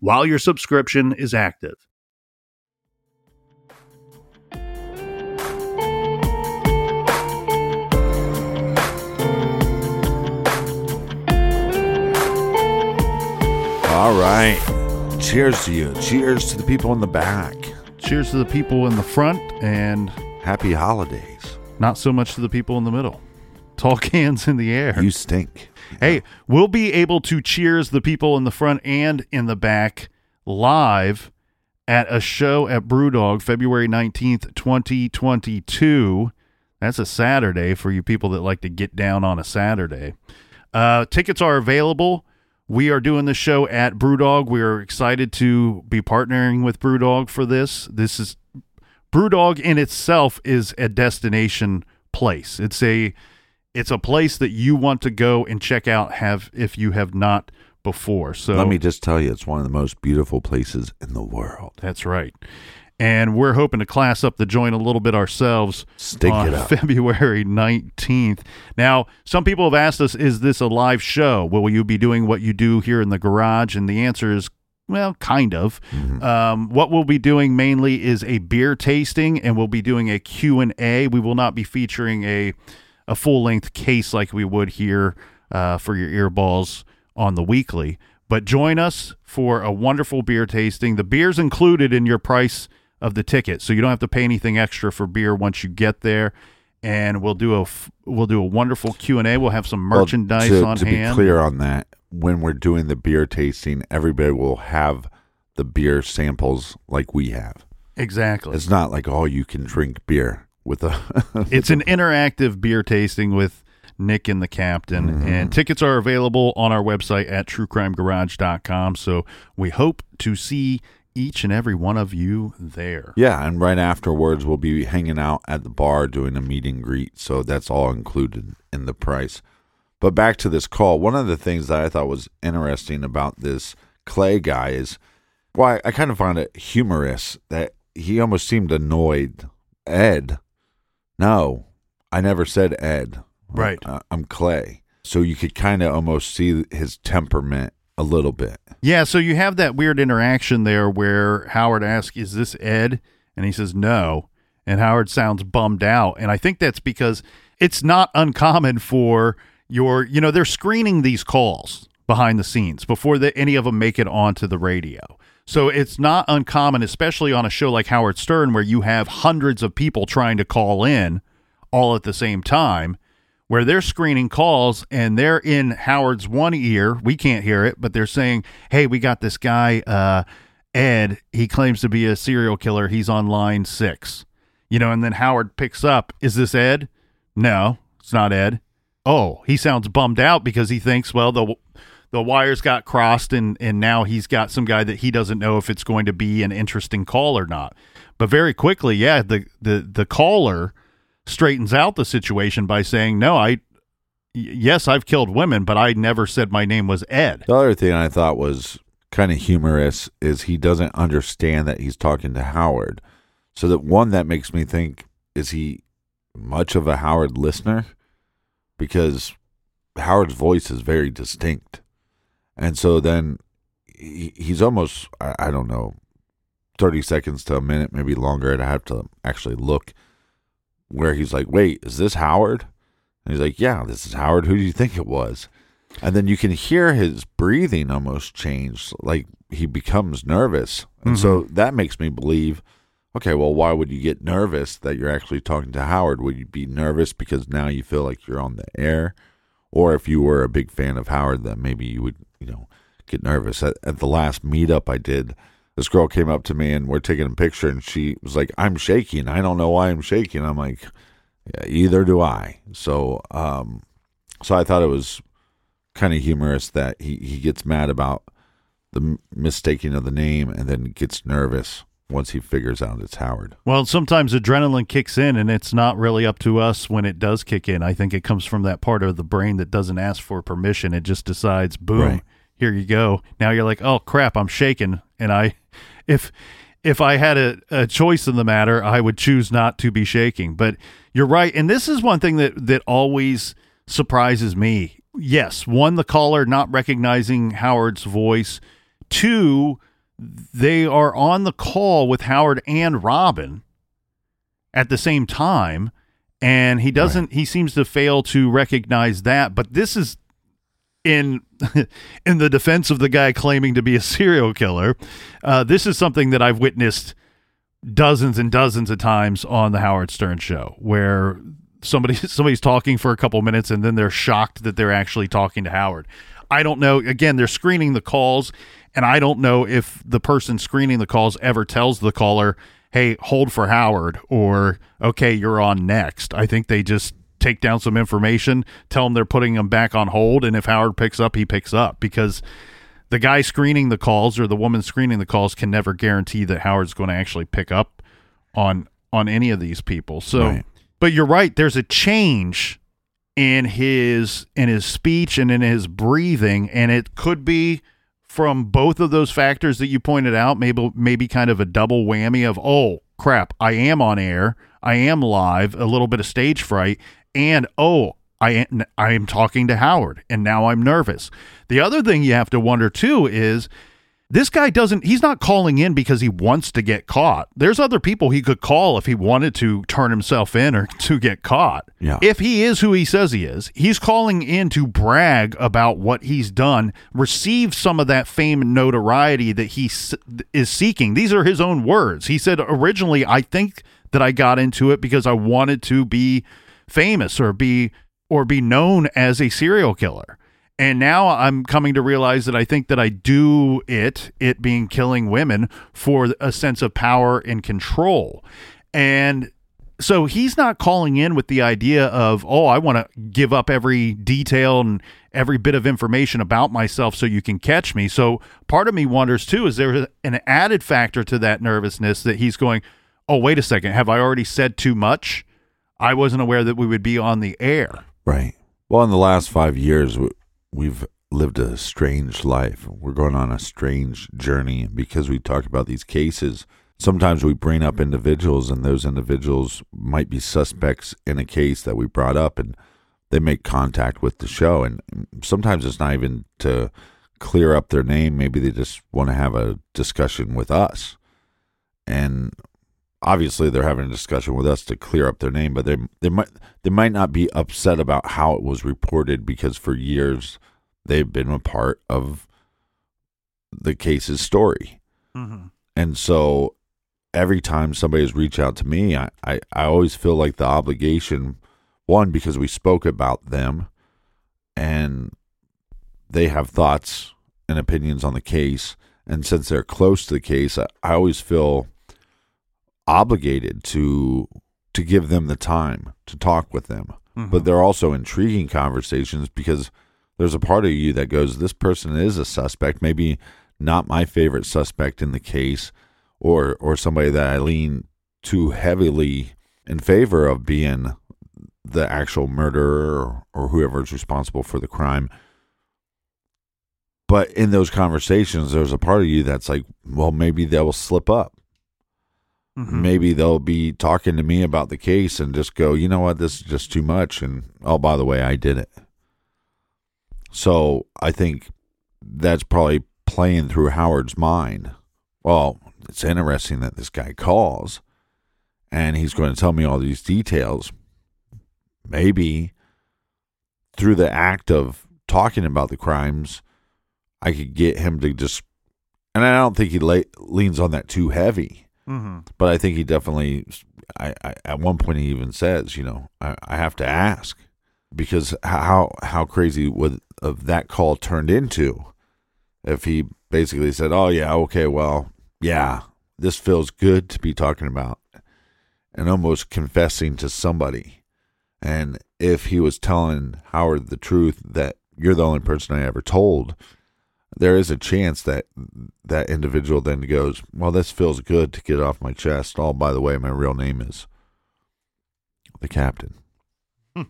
A: while your subscription is active.
B: All right. Cheers to you. Cheers to the people in the back.
A: Cheers to the people in the front and
B: Happy holidays.
A: not so much to the people in the middle. Tall cans in the air.
B: You stink.
A: Hey, we'll be able to cheers the people in the front and in the back live at a show at Brewdog February 19th, 2022. That's a Saturday for you people that like to get down on a Saturday. Uh, tickets are available. We are doing the show at Brewdog. We are excited to be partnering with Brewdog for this. This is Brewdog in itself is a destination place. It's a it's a place that you want to go and check out have if you have not before. So
B: Let me just tell you, it's one of the most beautiful places in the world.
A: that's right. And we're hoping to class up the joint a little bit ourselves
B: Stink
A: on
B: it up.
A: February 19th. Now, some people have asked us, is this a live show? Will you be doing what you do here in the garage? And the answer is, well, kind of.
B: Mm-hmm.
A: Um, what we'll be doing mainly is a beer tasting, and we'll be doing a Q&A. We will not be featuring a, a full-length case like we would here uh, for your earballs on the weekly. But join us for a wonderful beer tasting. The beer's included in your price of the ticket, so you don't have to pay anything extra for beer once you get there. And we'll do a we'll do a wonderful Q and A. We'll have some
B: Well,
A: merchandise
B: to,
A: on
B: to
A: hand.
B: be clear on that, when we're doing the beer tasting, everybody will have the beer samples like we have.
A: exactly.
B: It's not like oh, you can drink beer with a.
A: It's an interactive beer tasting with Nick and the captain.
B: Mm-hmm.
A: And tickets are available on our website at truecrimegarage.com. So we hope to see each and every one of you there.
B: yeah, and right afterwards we'll be hanging out at the bar doing a meet and greet, so that's all included in the price. But back to this call, one of the things that I thought was interesting about this Clay guy is, well, I, I kind of found it humorous that he almost seemed annoyed. Ed, no, I never said Ed.
A: Right.
B: Uh, I'm Clay. So you could kind of almost see his temperament a little bit.
A: Yeah, so you have that weird interaction there where Howard asks, Is this Ed? And he says, No. And Howard sounds bummed out. And I think that's because it's not uncommon for your, you know, they're screening these calls behind the scenes before the, any of them make it onto the radio. So it's not uncommon, especially on a show like Howard Stern, where you have hundreds of people trying to call in all at the same time where they're screening calls and they're in Howard's one ear. We can't hear it, but they're saying, "Hey, we got this guy uh Ed, he claims to be a serial killer. He's on line 6." You know, and then Howard picks up, "Is this Ed?" No. It's not Ed. Oh, he sounds bummed out because he thinks, well, the the wires got crossed and and now he's got some guy that he doesn't know if it's going to be an interesting call or not. But very quickly, yeah, the the the caller straightens out the situation by saying, "No, I yes, I've killed women, but I never said my name was Ed."
B: The other thing I thought was kind of humorous is he doesn't understand that he's talking to Howard. So that one that makes me think is he much of a Howard listener because Howard's voice is very distinct. And so then he, he's almost I, I don't know 30 seconds to a minute, maybe longer. And I'd have to actually look where he's like, "Wait, is this Howard?" And he's like, "Yeah, this is Howard. Who do you think it was?" And then you can hear his breathing almost change, like he becomes nervous. And so mm-hmm. that makes me believe, okay, well, why would you get nervous that you're actually talking to Howard? Would you be nervous because now you feel like you're on the air? Or if you were a big fan of Howard, then maybe you would, you know, get nervous. At, at the last meetup I did, this girl came up to me and we're taking a picture and she was like, I'm shaking. I don't know why I'm shaking. I'm like, yeah, either do I. So, um, so I thought it was kind of humorous that he, he gets mad about the mistaking of the name and then gets nervous once he figures out it's Howard.
A: Well, sometimes adrenaline kicks in, and it's not really up to us when it does kick in. I think it comes from that part of the brain that doesn't ask for permission. It just decides, boom,
B: Right.
A: here you go. Now you're like, oh crap, I'm shaking, and I, if if I had a, a choice in the matter, I would choose not to be shaking. But you're right, and this is one thing that that always surprises me. Yes, one, the caller not recognizing Howard's voice. Two, they are on the call with Howard and Robin at the same time and he doesn't he seems to fail to recognize that but this is in in the defense of the guy claiming to be a serial killer uh, this is something that i've witnessed dozens and dozens of times on the howard stern show where somebody somebody's talking for a couple minutes and then they're shocked that they're actually talking to howard. I don't know again they're screening the calls and i don't know if the person screening the calls ever tells the caller hey hold for howard or okay you're on next i think they just take down some information tell them they're putting them back on hold and if howard picks up he picks up because the guy screening the calls or the woman screening the calls can never guarantee that Howard's going to actually pick up on on any of these people. So,
B: Right.
A: but you're right. There's a change in his in his speech and in his breathing, and it could be from both of those factors that you pointed out. Maybe maybe kind of a double whammy of oh crap, I am on air, I am live, a little bit of stage fright, and oh. I am, I am talking to Howard and now I'm nervous. The other thing you have to wonder too is this guy doesn't he's not calling in because he wants to get caught. There's other people he could call if he wanted to turn himself in or to get caught.
B: Yeah.
A: If he is who he says he is, he's calling in to brag about what he's done, receive some of that fame and notoriety that he s- is seeking. These are his own words. He said originally, I think that I got into it because I wanted to be famous or be or be known as a serial killer. And now I'm coming to realize that I think that I do it, it being killing women, for a sense of power and control. And so he's not calling in with the idea of, oh, I want to give up every detail and every bit of information about myself so you can catch me. So part of me wonders too, is there an added factor to that nervousness that he's going, oh, wait a second, have I already said too much? I wasn't aware that we would be on the air.
B: Right. Well, in the last five years, we've lived a strange life. We're going on a strange journey. Because we talk about these cases, sometimes we bring up individuals, and those individuals might be suspects in a case that we brought up, and they make contact with the show. And sometimes it's not even to clear up their name. Maybe they just want to have a discussion with us. And obviously they're having a discussion with us to clear up their name, but they they might they might not be upset about how it was reported because for years they've been a part of the case's story. Mm-hmm. And so every time somebody has reached out to me, I, I, I always feel like the obligation, one, because we spoke about them and they have thoughts and opinions on the case. And since they're close to the case, I, I always feel obligated to to give them the time to talk with them but mm-hmm. they're also intriguing conversations because there's a part of you that goes, this person is a suspect, maybe not my favorite suspect in the case, or or somebody that I lean too heavily in favor of being the actual murderer or, or whoever is responsible for the crime. But in those conversations, there's a part of you that's like, well, maybe they'll slip up. Mm-hmm. Maybe they'll be talking to me about the case and just go, you know what, this is just too much. And oh, by the way, I did it. So I think that's probably playing through Howard's mind. Well, it's interesting that this guy calls and he's going to tell me all these details. Maybe through the act of talking about the crimes, I could get him to just, and I don't think he leans on that too heavy,
A: Mm-hmm.
B: but I think he definitely, I, I at one point he even says, you know, I, I have to ask because how how crazy would of that call turned into if he basically said, oh yeah, okay, well, yeah, this feels good to be talking about, and almost confessing to somebody. And if he was telling Howard the truth that you're the only person I ever told, there is a chance that that individual then goes, Well, this feels good to get off my chest. Oh, by the way, my real name is the captain. Hmm.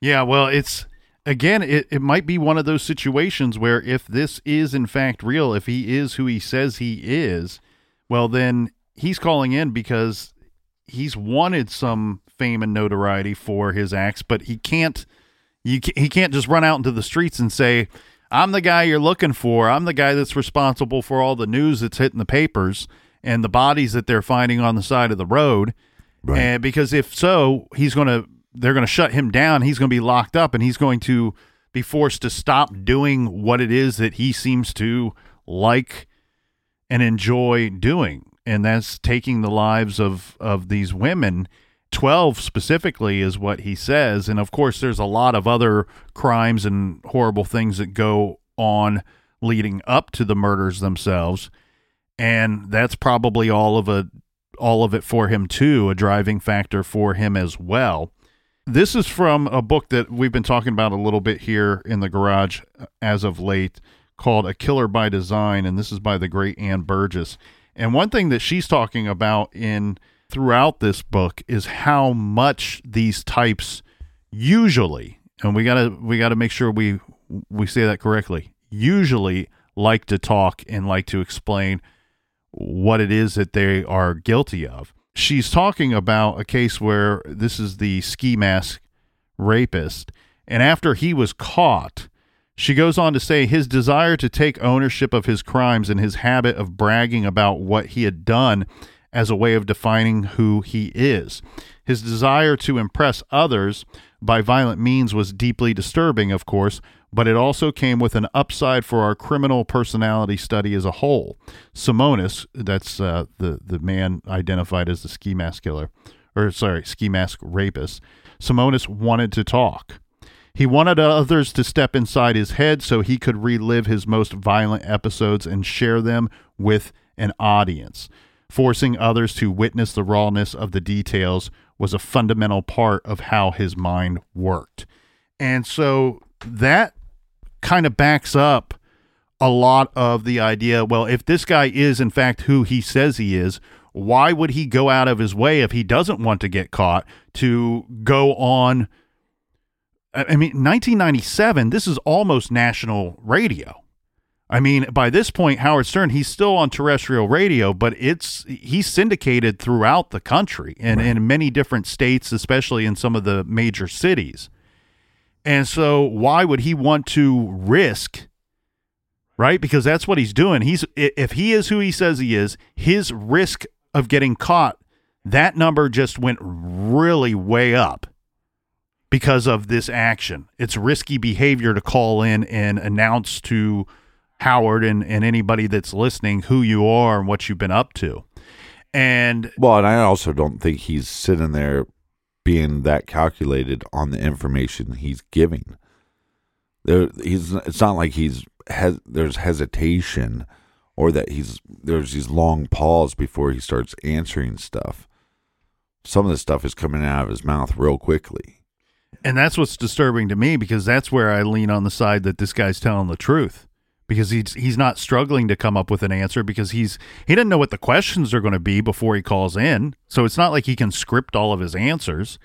A: Yeah, well, it's again, it, it might be one of those situations where if this is in fact real, if he is who he says he is, well, then he's calling in because he's wanted some fame and notoriety for his acts, but he can't. You he can't just run out into the streets and say, "I'm the guy you're looking for. I'm the guy that's responsible for all the news that's hitting the papers and the bodies that they're finding on the side of the road."
B: Right.
A: And because if so, he's going to they're going to shut him down. He's going to be locked up and he's going to be forced to stop doing what it is that he seems to like and enjoy doing. And that's taking the lives of of these women. 12 specifically is what he says. And of course, there's a lot of other crimes and horrible things that go on leading up to the murders themselves. And that's probably all of a all of it for him too, a driving factor for him as well. This is from a book that we've been talking about a little bit here in the garage uh, as of late called A Killer by Design and this is by the great Ann Burgess. And one thing that she's talking about in throughout this book is how much these types usually and we got to we got to make sure we we say that correctly. Usually like to talk and like to explain what it is that they are guilty of. She's talking about a case where this is the ski mask rapist, and after he was caught, she goes on to say his desire to take ownership of his crimes and his habit of bragging about what he had done as a way of defining who he is. His desire to impress others by violent means was deeply disturbing, of course, but it also came with an upside for our criminal personality study as a whole. Simonis, that's uh, the the man identified as the ski mask killer, or sorry, ski mask rapist. Simonis wanted to talk. He wanted others to step inside his head so he could relive his most violent episodes and share them with an audience. Forcing others to witness the rawness of the details was a fundamental part of how his mind worked. And so that kind of backs up a lot of the idea well, if this guy is in fact who he says he is, why would he go out of his way if he doesn't want to get caught to go on? I mean, 1997, this is almost national radio. I mean, by this point, Howard Stern, he's still on terrestrial radio, but it's he's syndicated throughout the country and in many different states, especially in some of the major cities. And so, why would he want to risk? Right, because that's what he's doing. He's if he is who he says he is, his risk of getting caught, that number just went really way up because of this action. It's risky behavior to call in and announce to Howard and, and anybody that's listening who you are and what you've been up to. And
B: Well, and I also don't think he's sitting there being that calculated on the information he's giving. There, he's. It's not like he's has. There's hesitation, or that he's there's these long pause before he starts answering stuff. some of the stuff is coming out of his mouth real quickly.
A: And that's what's disturbing to me because that's where I lean on the side that this guy's telling the truth. Because he's he's not struggling to come up with an answer because he's he doesn't know what the questions are going to be before he calls in. So it's not like he can script all of his answers.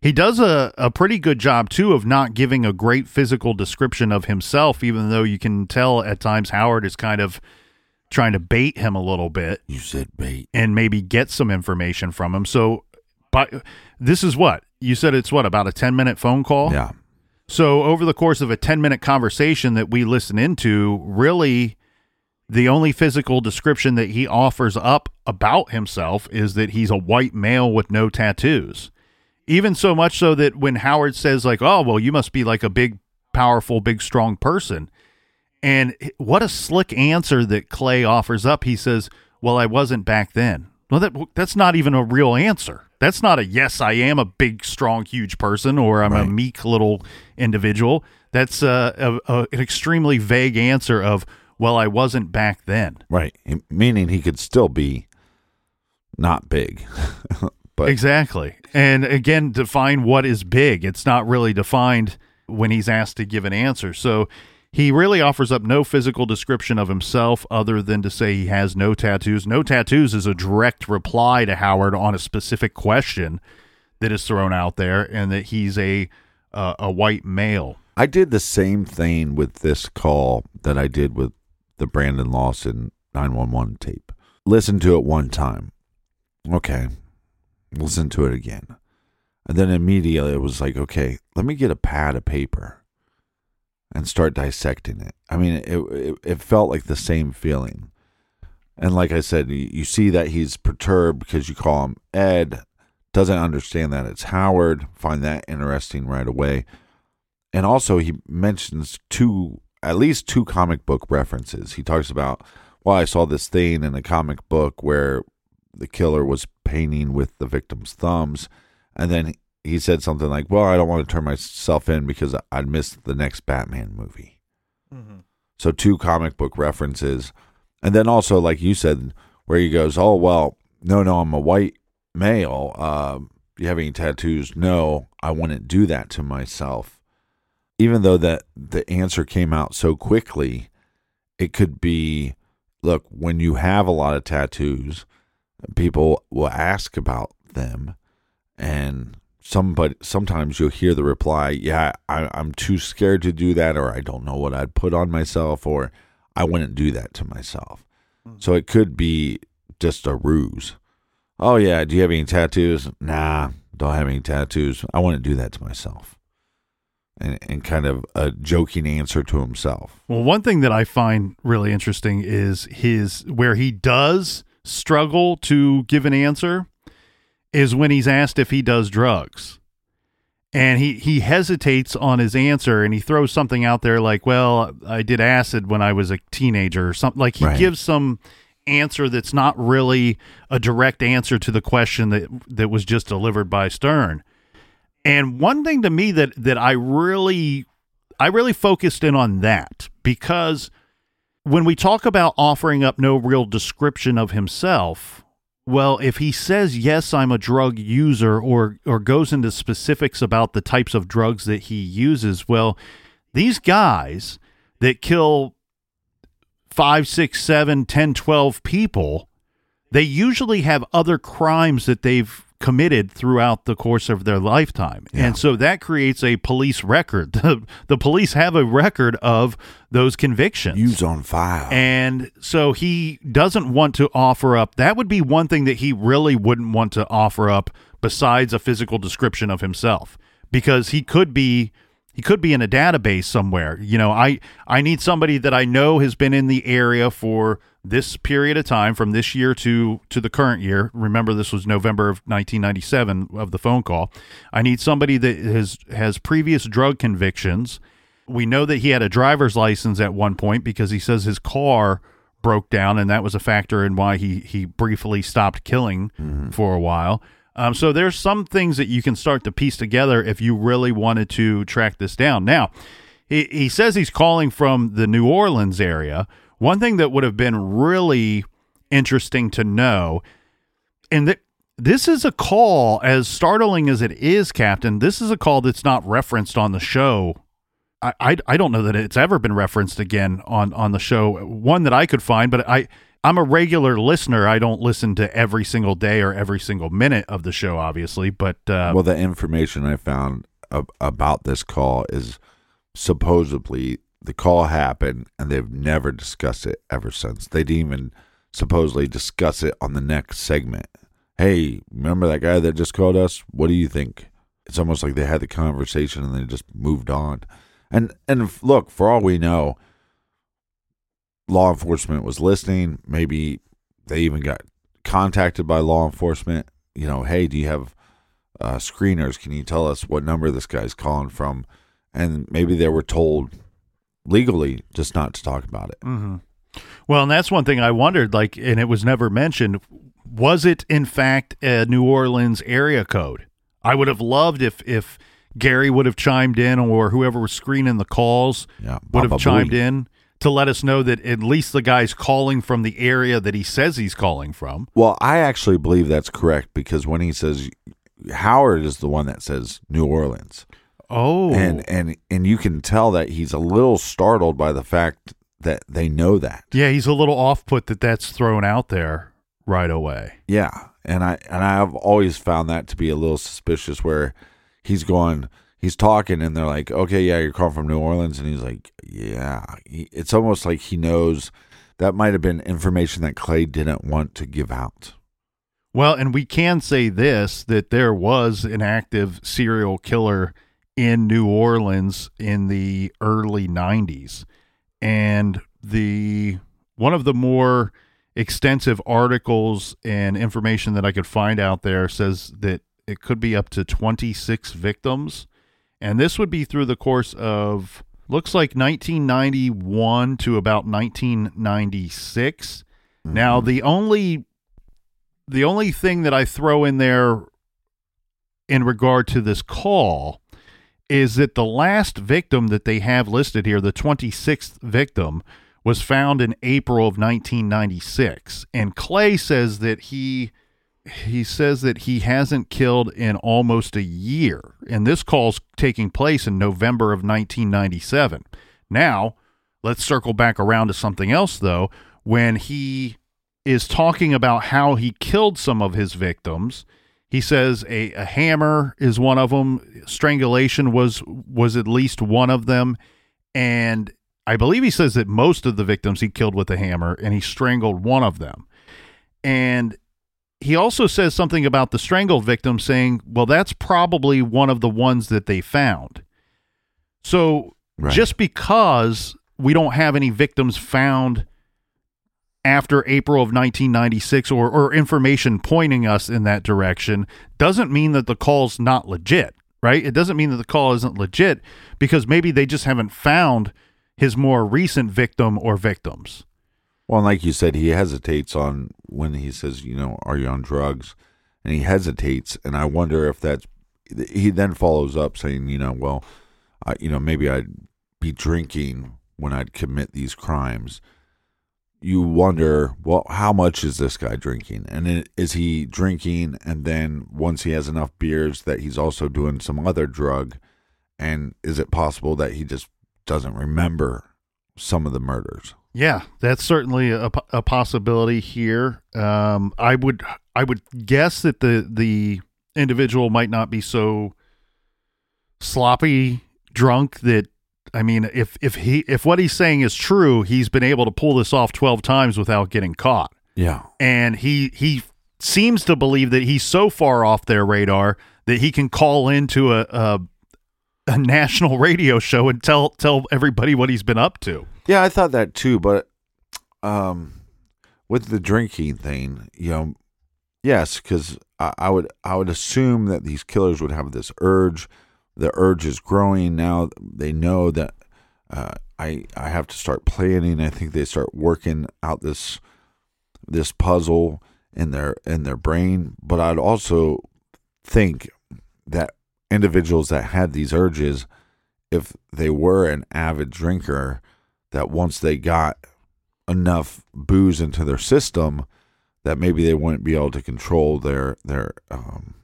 A: He does a, a pretty good job too of not giving a great physical description of himself, even though you can tell at times Howard is kind of trying to bait him a little bit
B: You said bait.
A: and maybe get some information from him. So, but this is what you said. It's what about a ten minute phone call?
B: Yeah.
A: So over the course of a ten minute conversation that we listen into, really, the only physical description that he offers up about himself is that he's a white male with no tattoos. Even so much so that when Howard says like, "Oh, well, you must be like a big, powerful, big, strong person," and what a slick answer that Clay offers up. He says, "Well, I wasn't back then." Well, that that's not even a real answer. That's not a yes, I am a big, strong, huge person, or I'm a meek little individual. That's uh, a, a, an extremely vague answer of, "Well, I wasn't back then."
B: Right. Meaning he could still be not big. but
A: exactly. And again, define what is big. It's not really defined when he's asked to give an answer. So he really offers up no physical description of himself other than to say he has no tattoos. No tattoos is a direct reply to Howard on a specific question that is thrown out there, and that he's a uh, a white male.
B: I did the same thing with this call that I did with the Brandon Lawson 911 tape. Listen to it one time. Okay. Listen to it again. And then immediately it was like, okay, let me get a pad of paper and start dissecting it. I mean, it, it, it felt like the same feeling. And like I said, you, you see that he's perturbed because you call him Ed, doesn't understand that it's Howard, find that interesting right away. And also, he mentions two, at least two comic book references. He talks about, well, I saw this thing in a comic book where the killer was painting with the victim's thumbs. And then he said something like, well, I don't want to turn myself in because I'd miss the next Batman movie. So, two comic book references. And then also, like you said, where he goes, oh, well, no, no, I'm a white male. Uh, you have any tattoos? No, I wouldn't do that to myself even though that the answer came out so quickly, it could be look, when you have a lot of tattoos, people will ask about them and somebody sometimes you'll hear the reply, Yeah, I, I'm too scared to do that, or I don't know what I'd put on myself, or I wouldn't do that to myself. Hmm. So it could be just a ruse. Oh yeah, do you have any tattoos? Nah, don't have any tattoos. I wouldn't do that to myself and, and kind of a joking answer to himself.
A: Well, one thing that I find really interesting is his where he does struggle to give an answer is when he's asked if he does drugs. And he, he hesitates on his answer and he throws something out there like, well, I did acid when I was a teenager or something. Like he
B: Right.
A: gives some answer that's not really a direct answer to the question that that was just delivered by Stern. And one thing to me that that I really I really focused in on that because when we talk about offering up no real description of himself, well, if he says yes, I'm a drug user or or goes into specifics about the types of drugs that he uses, well, these guys that kill five, six, seven, ten, twelve people, they usually have other crimes that they've committed throughout the course of their lifetime. And so that creates a police record. The, the police have a record of those convictions.
B: Use on file.
A: And so he doesn't want to offer up. That would be one thing that he really wouldn't want to offer up besides a physical description of himself because he could be he could be in a database somewhere. You know, I I need somebody that I know has been in the area for this period of time from this year to to the current year. Remember this was November of 1997 of the phone call. I need somebody that has has previous drug convictions. We know that he had a driver's license at one point because he says his car broke down and that was a factor in why he he briefly stopped killing for a while. Um, so there's some things that you can start to piece together if you really wanted to track this down. Now, he, he says he's calling from the New Orleans area. One thing that would have been really interesting to know, and that this is a call, as startling as it is, Captain. This is a call that's not referenced on the show. I, I, I don't know that it's ever been referenced again on, on the show. One that I could find, but I I'm a regular listener. I don't listen to every single day or every single minute of the show, obviously. But uh,
B: well, the information I found ab- about this call is supposedly the call happened and they've never discussed it ever since. They didn't even supposedly discuss it on the next segment. Hey, remember that guy that just called us? What do you think? It's almost like they had the conversation and they just moved on. And and look, for all we know, law enforcement was listening. Maybe they even got contacted by law enforcement. You know, hey, do you have uh, screeners? Can you tell us what number this guy's calling from? And maybe they were told legally just not to talk about it.
A: Mm-hmm. Well, and that's one thing I wondered. Like, and it was never mentioned. Was it in fact a New Orleans area code? I would have loved if if Gary would have chimed in or whoever was screening the calls
B: yeah,
A: would have chimed in to let us know that at least the guy's calling from the area that he says he's calling from.
B: Well, I actually believe that's correct because when he says Howard is the one that says New Orleans.
A: Oh.
B: And and and you can tell that he's a little startled by the fact that they know that.
A: Yeah, he's a little off put that that's thrown out there right away.
B: Yeah. And I and I've always found that to be a little suspicious where he's going he's talking and they're like, "Okay, yeah, you're calling from New Orleans." And he's like, "Yeah." He, it's almost like he knows that might have been information that Clay didn't want to give out.
A: Well, and we can say this that there was an active serial killer in New Orleans in the early 90s. And the one of the more extensive articles and information that I could find out there says that it could be up to 26 victims. And this would be through the course of looks like 1991 to about 1996. Mm-hmm. Now, the only the only thing that I throw in there in regard to this call is that the last victim that they have listed here, the 26th victim, was found in April of 1996. And Clay says that he he says that he hasn't killed in almost a year. And this call's taking place in November of 1997. Now, let's circle back around to something else though. When he is talking about how he killed some of his victims, he says a, a hammer is one of them. Strangulation was was at least one of them, and I believe he says that most of the victims he killed with a hammer, and he strangled one of them. And he also says something about the strangled victim, saying, "Well, that's probably one of the ones that they found." So right. just because we don't have any victims found after April of 1996 or, or information pointing us in that direction doesn't mean that the call's not legit, right? It doesn't mean that the call isn't legit because maybe they just haven't found his more recent victim or victims.
B: Well, like you said, he hesitates on when he says, you know, are you on drugs? And he hesitates. And I wonder if that's, he then follows up saying, you know, well, I, you know, maybe I'd be drinking when I'd commit these crimes you wonder, well, how much is this guy drinking? And is he drinking and then once he has enough beers that he's also doing some other drug? And is it possible that he just doesn't remember some of the murders?
A: Yeah, that's certainly a, a possibility here. Um, I would I would guess that the the individual might not be so sloppy drunk that I mean, if if he if what he's saying is true, he's been able to pull this off twelve times without getting caught.
B: Yeah,
A: and he he seems to believe that he's so far off their radar that he can call into a, a a national radio show and tell tell everybody what he's been up to.
B: Yeah, I thought that too, but um, with the drinking thing, you know, yes, because I, I would I would assume that these killers would have this urge the urge is growing now. They know that uh, I I have to start planning. I think they start working out this this puzzle in their in their brain. But I'd also think that individuals that had these urges, if they were an avid drinker, that once they got enough booze into their system, that maybe they wouldn't be able to control their their um,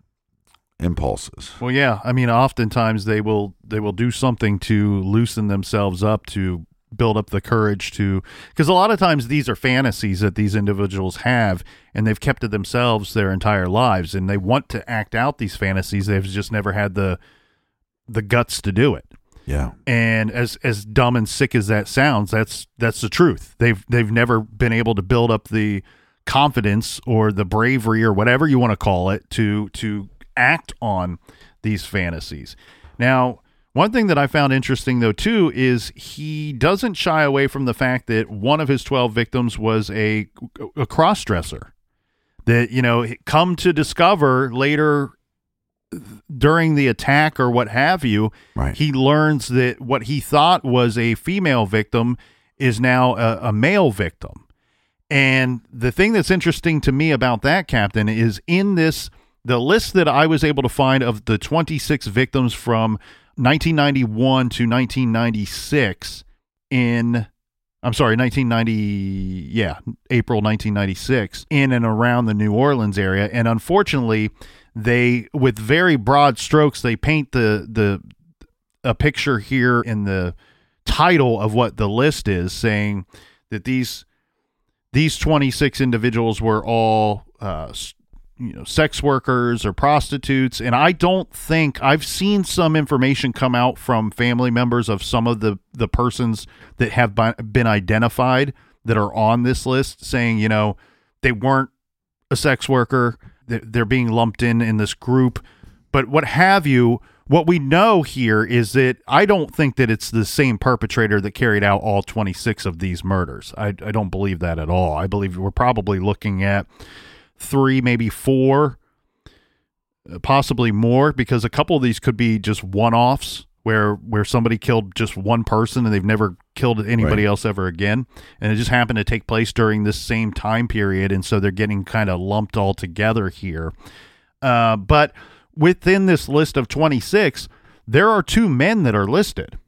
B: impulses.
A: Well, yeah. I mean, oftentimes they will they will do something to loosen themselves up to build up the courage to because a lot of times these are fantasies that these individuals have and they've kept to themselves their entire lives and they want to act out these fantasies they've just never had the the guts to do it
B: Yeah.
A: and as as dumb and sick as that sounds that's that's the truth they've they've never been able to build up the confidence or the bravery or whatever you want to call it to to act on these fantasies now one thing that I found interesting though too is he doesn't shy away from the fact that one of his 12 victims was a a cross-dresser that you know come to discover later during the attack or what have you
B: Right.
A: he learns that what he thought was a female victim is now a, a male victim and the thing that's interesting to me about that captain is in this the list that I was able to find of the 26 victims from 1991 to 1996 in I'm sorry, 1990 yeah, April 1996 in and around the New Orleans area. And unfortunately they with very broad strokes they paint the the a picture here in the title of what the list is saying that these these 26 individuals were all uh, you know sex workers or prostitutes and i don't think i've seen some information come out from family members of some of the the persons that have been identified that are on this list saying you know they weren't a sex worker they're, being lumped in in this group. But what have you what we know here is that i don't think that it's the same perpetrator that carried out all 26 of these murders. I, I don't believe that at all. I believe we're probably looking at three maybe four uh, possibly more because a couple of these could be just one-offs where where somebody killed just one person and they've never killed anybody
B: Right.
A: else ever again. And it just happened to take place during this same time period and so they're getting kind of lumped all together here. Uh, but within this list of 26 there are two men that are listed.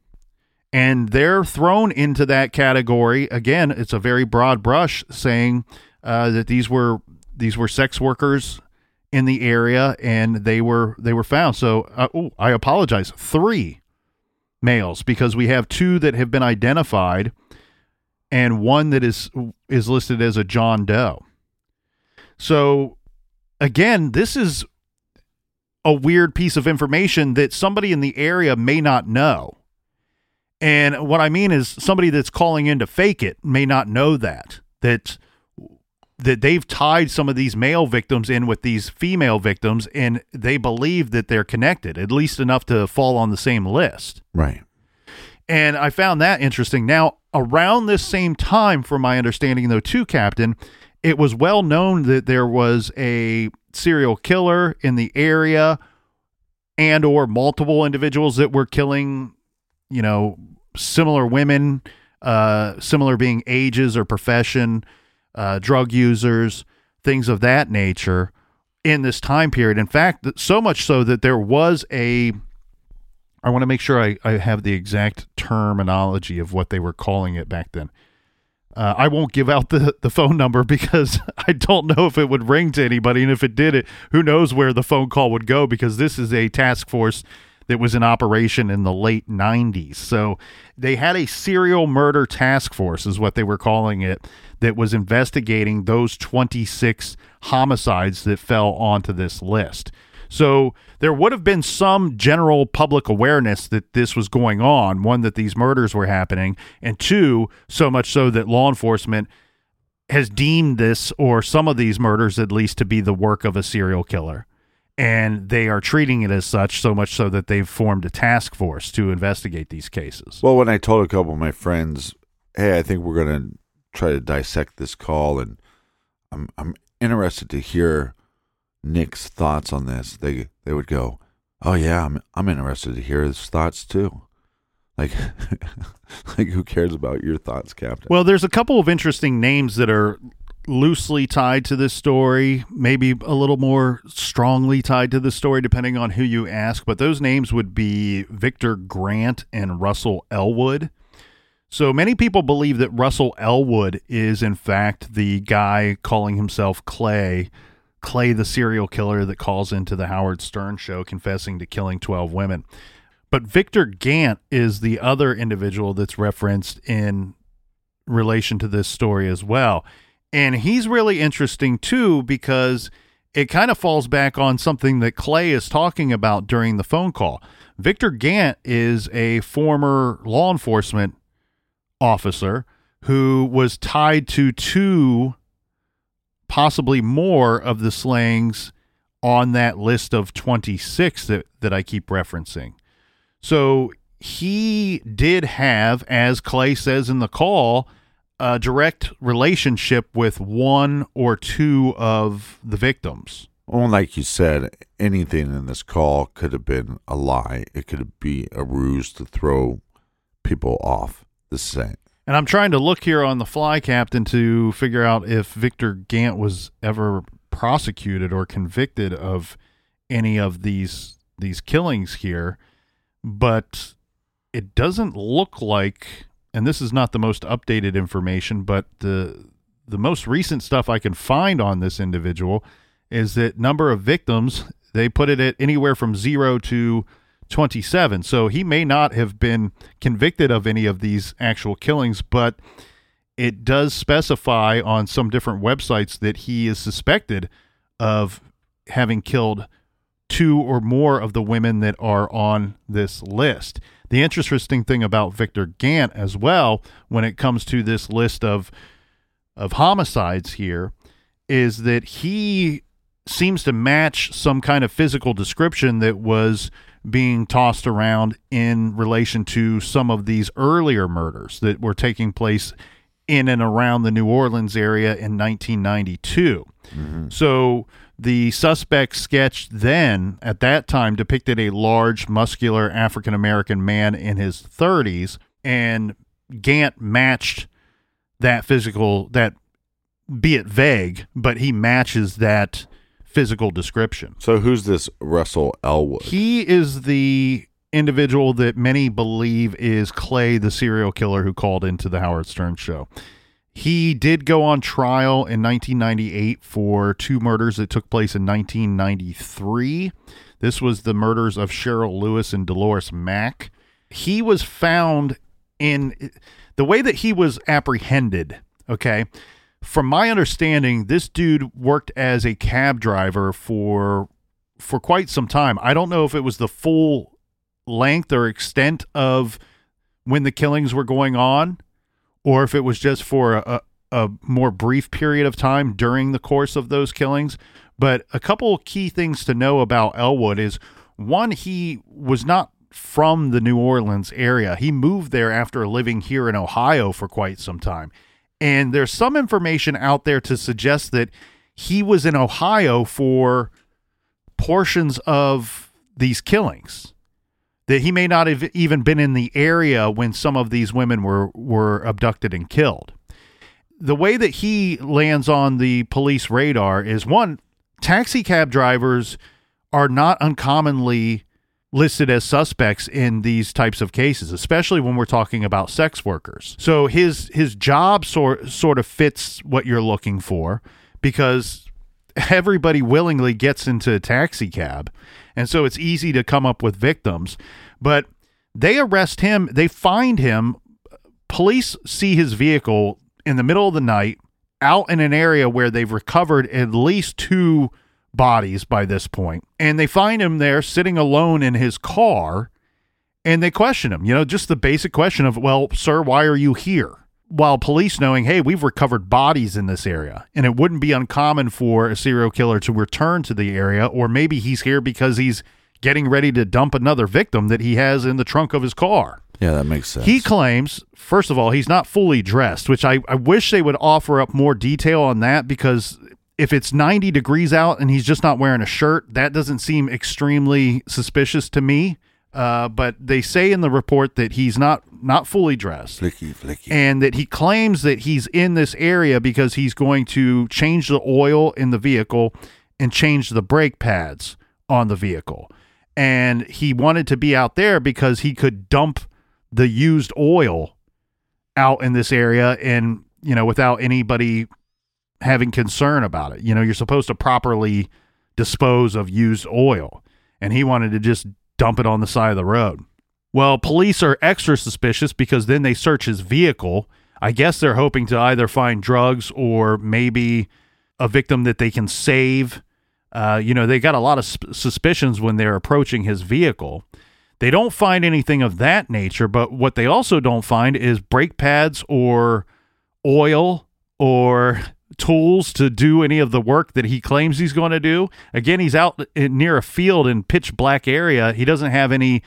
A: And they're thrown into that category. Again it's a very broad brush saying uh, that these were these were sex workers in the area and they were they were found. So uh, i apologize. Three males because we have two that have been identified and one that is is listed as a john doe. So again this is a weird piece of information that somebody in the area may not know. And what I mean is somebody that's calling in to fake it may not know that that that they've tied some of these male victims in with these female victims and they believe that they're connected at least enough to fall on the same list.
B: Right.
A: And I found that interesting. Now, around this same time from my understanding though too captain, it was well known that there was a serial killer in the area and or multiple individuals that were killing you know similar women uh similar being ages or profession uh drug users things of that nature in this time period in fact so much so that there was a i want to make sure I, I have the exact terminology of what they were calling it back then uh, I won't give out the, the phone number because I don't know if it would ring to anybody. And if it did, it who knows where the phone call would go because this is a task force that was in operation in the late 90s. So they had a serial murder task force, is what they were calling it, that was investigating those 26 homicides that fell onto this list. So there would have been some general public awareness that this was going on, one, that these murders were happening, and two, so much so that law enforcement has deemed this or some of these murders at least to be the work of a serial killer. And they are treating it as such, so much so that they've formed a task force to investigate these cases.
B: Well, when I told a couple of my friends, "Hey, I think we're going to try to dissect this call," and I'm I'm interested to hear Nick's thoughts on this, they they would go, "Oh yeah, I'm I'm interested to hear his thoughts too." Like, like who cares about your thoughts, Captain?
A: Well, there's a couple of interesting names that are loosely tied to this story, maybe a little more strongly tied to the story, depending on who you ask. But those names would be Victor Grant and Russell Elwood. So many people believe that Russell Elwood is, in fact, the guy calling himself Clay, Clay the serial killer that calls into the Howard Stern show confessing to killing 12 women. But Victor Gant is the other individual that's referenced in relation to this story as well. And he's really interesting too because it kind of falls back on something that Clay is talking about during the phone call. Victor Gant is a former law enforcement officer who was tied to two, possibly more of the slayings on that list of 26 that, that I keep referencing. So he did have, as Clay says in the call, a direct relationship with one or two of the victims.
B: Well, like you said, anything in this call could have been a lie. It could be a ruse to throw people off the scent.
A: And I'm trying to look here on the fly, Captain, to figure out if Victor Gant was ever prosecuted or convicted of any of these these killings here. But it doesn't look like and this is not the most updated information, but the the most recent stuff I can find on this individual is that number of victims they put it at anywhere from zero to 27. So he may not have been convicted of any of these actual killings, but it does specify on some different websites that he is suspected of having killed two or more of the women that are on this list. The interesting thing about Victor Gant as well, when it comes to this list of of homicides here, is that he seems to match some kind of physical description that was being tossed around in relation to some of these earlier murders that were taking place in and around the New Orleans area in 1992. Mm-hmm. So the suspect sketch then, at that time, depicted a large, muscular African American man in his 30s, and Gant matched that physical, that be it vague, but he matches that physical description.
B: So, who's this Russell Elwood?
A: He is the individual that many believe is Clay, the serial killer who called into the Howard Stern show. He did go on trial in 1998 for two murders that took place in 1993. This was the murders of Cheryl Lewis and Dolores Mack. He was found in the way that he was apprehended, okay? From my understanding, this dude worked as a cab driver for for quite some time. I don't know if it was the full length or extent of when the killings were going on or if it was just for a, a more brief period of time during the course of those killings. But a couple key things to know about Elwood is one, he was not from the New Orleans area. He moved there after living here in Ohio for quite some time. And there's some information out there to suggest that he was in Ohio for portions of these killings that he may not have even been in the area when some of these women were were abducted and killed. The way that he lands on the police radar is one taxi cab drivers are not uncommonly listed as suspects in these types of cases, especially when we're talking about sex workers. So his his job sort sort of fits what you're looking for because everybody willingly gets into a taxi cab and so it's easy to come up with victims. But they arrest him, they find him. Police see his vehicle in the middle of the night out in an area where they've recovered at least two bodies by this point. And they find him there sitting alone in his car and they question him, you know, just the basic question of, well, sir, why are you here? while police knowing, hey, we've recovered bodies in this area, and it wouldn't be uncommon for a serial killer to return to the area, or maybe he's here because he's getting ready to dump another victim that he has in the trunk of his car.
B: Yeah, that makes sense.
A: He claims, first of all, he's not fully dressed, which I, I wish they would offer up more detail on that because if it's 90 degrees out and he's just not wearing a shirt, that doesn't seem extremely suspicious to me. Uh, but they say in the report that he's not not fully dressed,
B: flicky, flicky,
A: and that he claims that he's in this area because he's going to change the oil in the vehicle and change the brake pads on the vehicle. And he wanted to be out there because he could dump the used oil out in this area and, you know, without anybody having concern about it. You know, you're supposed to properly dispose of used oil, and he wanted to just dump it on the side of the road. Well, police are extra suspicious because then they search his vehicle. I guess they're hoping to either find drugs or maybe a victim that they can save. Uh, you know, they got a lot of sp- suspicions when they're approaching his vehicle. They don't find anything of that nature, but what they also don't find is brake pads or oil or tools to do any of the work that he claims he's going to do. Again, he's out in, near a field in pitch black area. He doesn't have any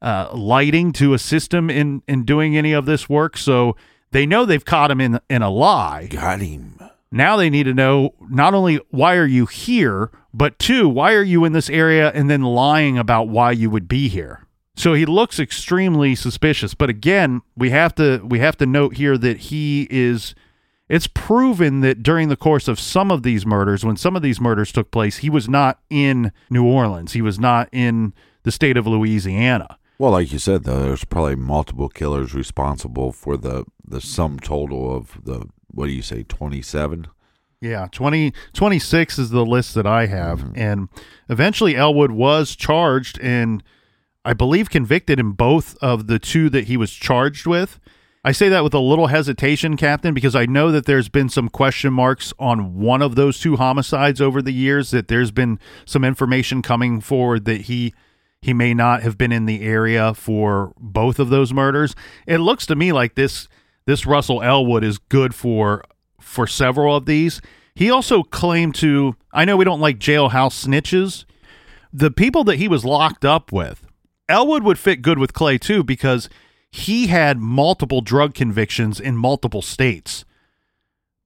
A: uh, lighting to assist him in in doing any of this work, so they know they've caught him in in a lie.
B: Got him.
A: Now they need to know not only why are you here, but two, why are you in this area and then lying about why you would be here. So he looks extremely suspicious. But again, we have to we have to note here that he is it's proven that during the course of some of these murders, when some of these murders took place, he was not in New Orleans. He was not in the state of Louisiana.
B: Well, like you said, though, there's probably multiple killers responsible for the the sum total of the what do you say, twenty seven?
A: Yeah, 20, 26 is the list that I have. Mm-hmm. And eventually Elwood was charged and I believe convicted in both of the two that he was charged with. I say that with a little hesitation, Captain, because I know that there's been some question marks on one of those two homicides over the years, that there's been some information coming forward that he he may not have been in the area for both of those murders. It looks to me like this this Russell Elwood is good for for several of these. He also claimed to I know we don't like jailhouse snitches. The people that he was locked up with, Elwood would fit good with Clay too because he had multiple drug convictions in multiple states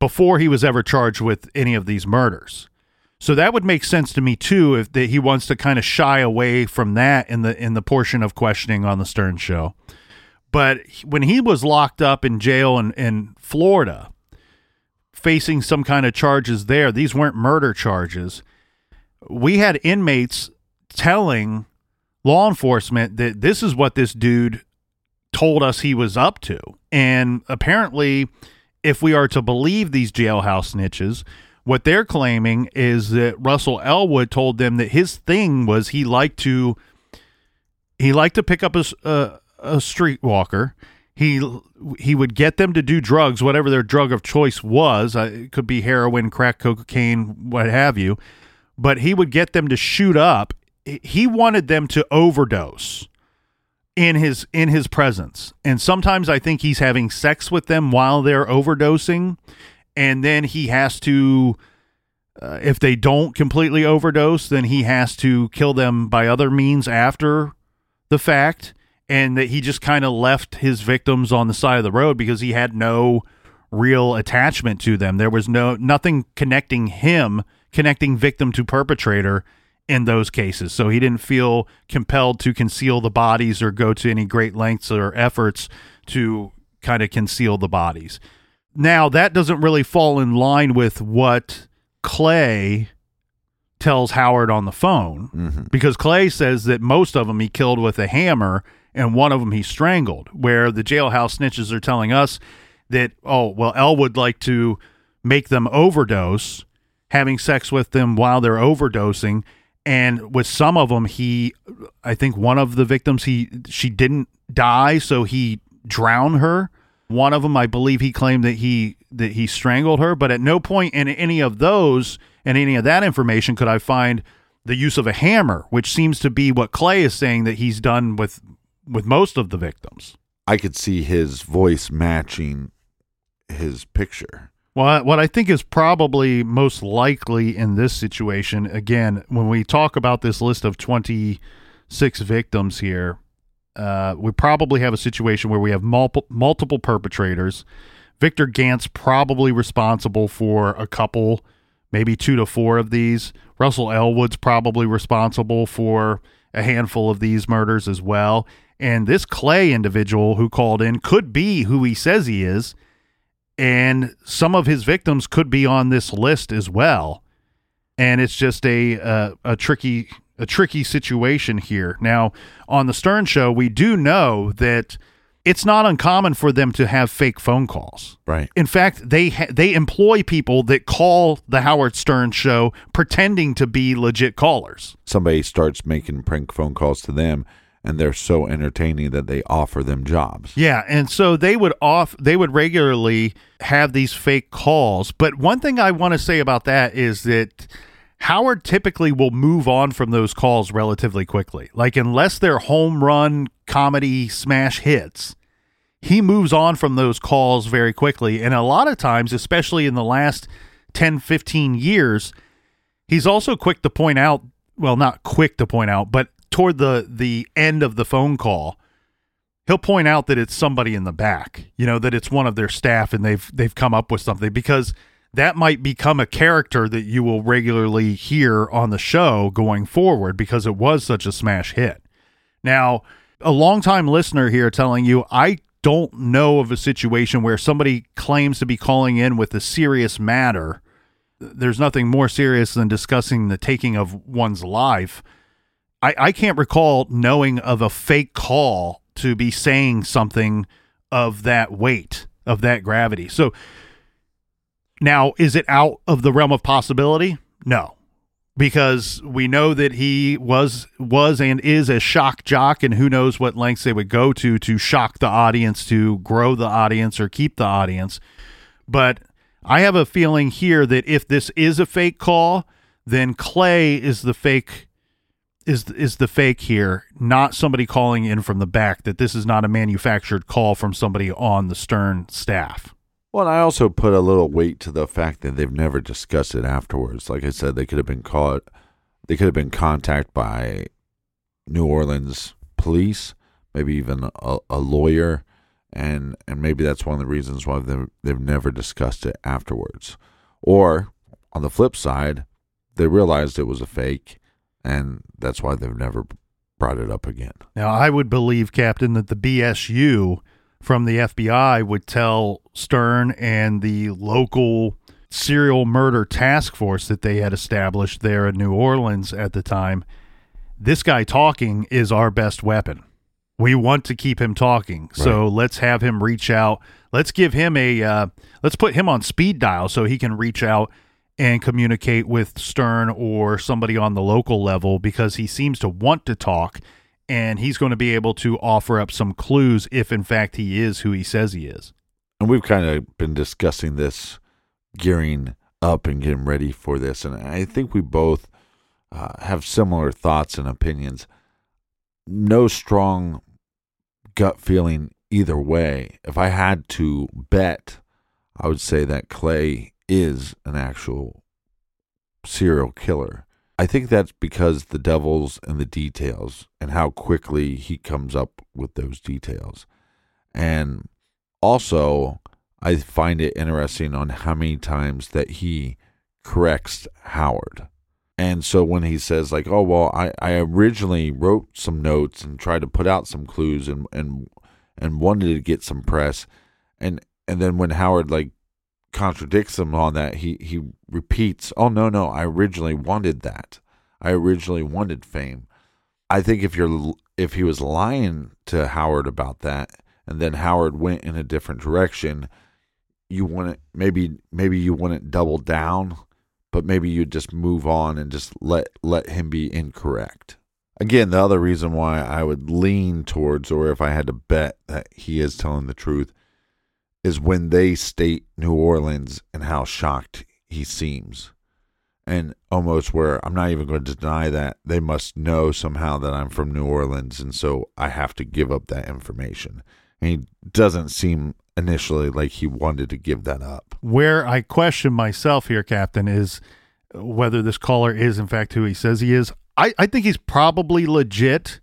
A: before he was ever charged with any of these murders. So that would make sense to me too if that he wants to kind of shy away from that in the in the portion of questioning on the Stern show. But when he was locked up in jail in, in Florida, facing some kind of charges there, these weren't murder charges. We had inmates telling law enforcement that this is what this dude told us he was up to. And apparently, if we are to believe these jailhouse snitches, what they're claiming is that Russell Elwood told them that his thing was he liked to he liked to pick up a, a, a streetwalker. He he would get them to do drugs, whatever their drug of choice was. Uh, it could be heroin, crack cocaine, what have you. But he would get them to shoot up. He wanted them to overdose in his in his presence. And sometimes I think he's having sex with them while they're overdosing and then he has to uh, if they don't completely overdose, then he has to kill them by other means after the fact and that he just kind of left his victims on the side of the road because he had no real attachment to them. There was no nothing connecting him, connecting victim to perpetrator in those cases. So he didn't feel compelled to conceal the bodies or go to any great lengths or efforts to kind of conceal the bodies. Now, that doesn't really fall in line with what Clay tells Howard on the phone
B: Mm-hmm.
A: because Clay says that most of them he killed with a hammer and one of them he strangled. Where the jailhouse snitches are telling us that, oh, well, L would like to make them overdose, having sex with them while they're overdosing. And with some of them, he, I think one of the victims, he, she didn't die, so he drowned her. One of them, I believe, he claimed that he that he strangled her, but at no point in any of those and any of that information could I find the use of a hammer, which seems to be what Clay is saying that he's done with with most of the victims.
B: I could see his voice matching his picture.
A: Well, what I think is probably most likely in this situation, again, when we talk about this list of 26 victims here, uh, we probably have a situation where we have multiple multiple perpetrators. Victor Gant's probably responsible for a couple, maybe two to four of these. Russell Elwood's probably responsible for a handful of these murders as well. And this Clay individual who called in could be who he says he is and some of his victims could be on this list as well and it's just a uh, a tricky a tricky situation here now on the stern show we do know that it's not uncommon for them to have fake phone calls.
B: Right.
A: In fact, they ha- they employ people that call the Howard Stern show pretending to be legit callers.
B: Somebody starts making prank phone calls to them and they're so entertaining that they offer them jobs.
A: Yeah, and so they would off they would regularly have these fake calls. But one thing I want to say about that is that Howard typically will move on from those calls relatively quickly. Like unless they're home run comedy smash hits, he moves on from those calls very quickly. And a lot of times, especially in the last 10, 15 years, he's also quick to point out, well, not quick to point out, but toward the the end of the phone call, he'll point out that it's somebody in the back, you know, that it's one of their staff and they've they've come up with something because that might become a character that you will regularly hear on the show going forward because it was such a smash hit. Now, a longtime listener here telling you, I don't know of a situation where somebody claims to be calling in with a serious matter. There's nothing more serious than discussing the taking of one's life. I, I can't recall knowing of a fake call to be saying something of that weight, of that gravity. So now, is it out of the realm of possibility? No, because we know that he was was and is a shock jock, and who knows what lengths they would go to to shock the audience, to grow the audience, or keep the audience. But I have a feeling here that if this is a fake call, then Clay is the fake is is the fake here, not somebody calling in from the back. That this is not a manufactured call from somebody on the Stern staff.
B: Well, I also put a little weight to the fact that they've never discussed it afterwards. Like I said, they could have been caught, they could have been contacted by New Orleans police, maybe even a, a lawyer, and and maybe that's one of the reasons why they've, they've never discussed it afterwards. Or on the flip side, they realized it was a fake, and that's why they've never brought it up again.
A: Now, I would believe, Captain, that the BSU from the FBI would tell Stern and the local serial murder task force that they had established there in New Orleans at the time this guy talking is our best weapon. We want to keep him talking. So let's have him reach out. Let's give him a uh, let's put him on speed dial so he can reach out and communicate with Stern or somebody on the local level because he seems to want to talk and he's going to be able to offer up some clues if in fact he is who he says he is.
B: and we've kind of been discussing this, gearing up and getting ready for this, and I think we both uh, have similar thoughts and opinions. No strong gut feeling either way. If I had to bet, I would say that Clay is an actual serial killer. I think that's because the devil's in the details and how quickly he comes up with those details. And also, I find it interesting on how many times that he corrects Howard. And so when he says like, "Oh well, I, I originally wrote some notes and tried to put out some clues and and and wanted to get some press," and and then when Howard like contradicts him on that, he he repeats, "Oh no no, I originally wanted that. I originally wanted fame." I think if you're if he was lying to Howard about that, and then Howard went in a different direction, you wouldn't maybe maybe you wouldn't double down, but maybe you'd just move on and just let let him be incorrect. Again, the other reason why I would lean towards, or if I had to bet that he is telling the truth, is when they state New Orleans and how shocked he seems. And almost where I'm not even going to deny that they must know somehow that I'm from New Orleans. And so I have to give up that information. And he doesn't seem initially like he wanted to give that up.
A: Where I question myself here, Captain, is whether this caller is in fact who he says he is. I, I think he's probably legit.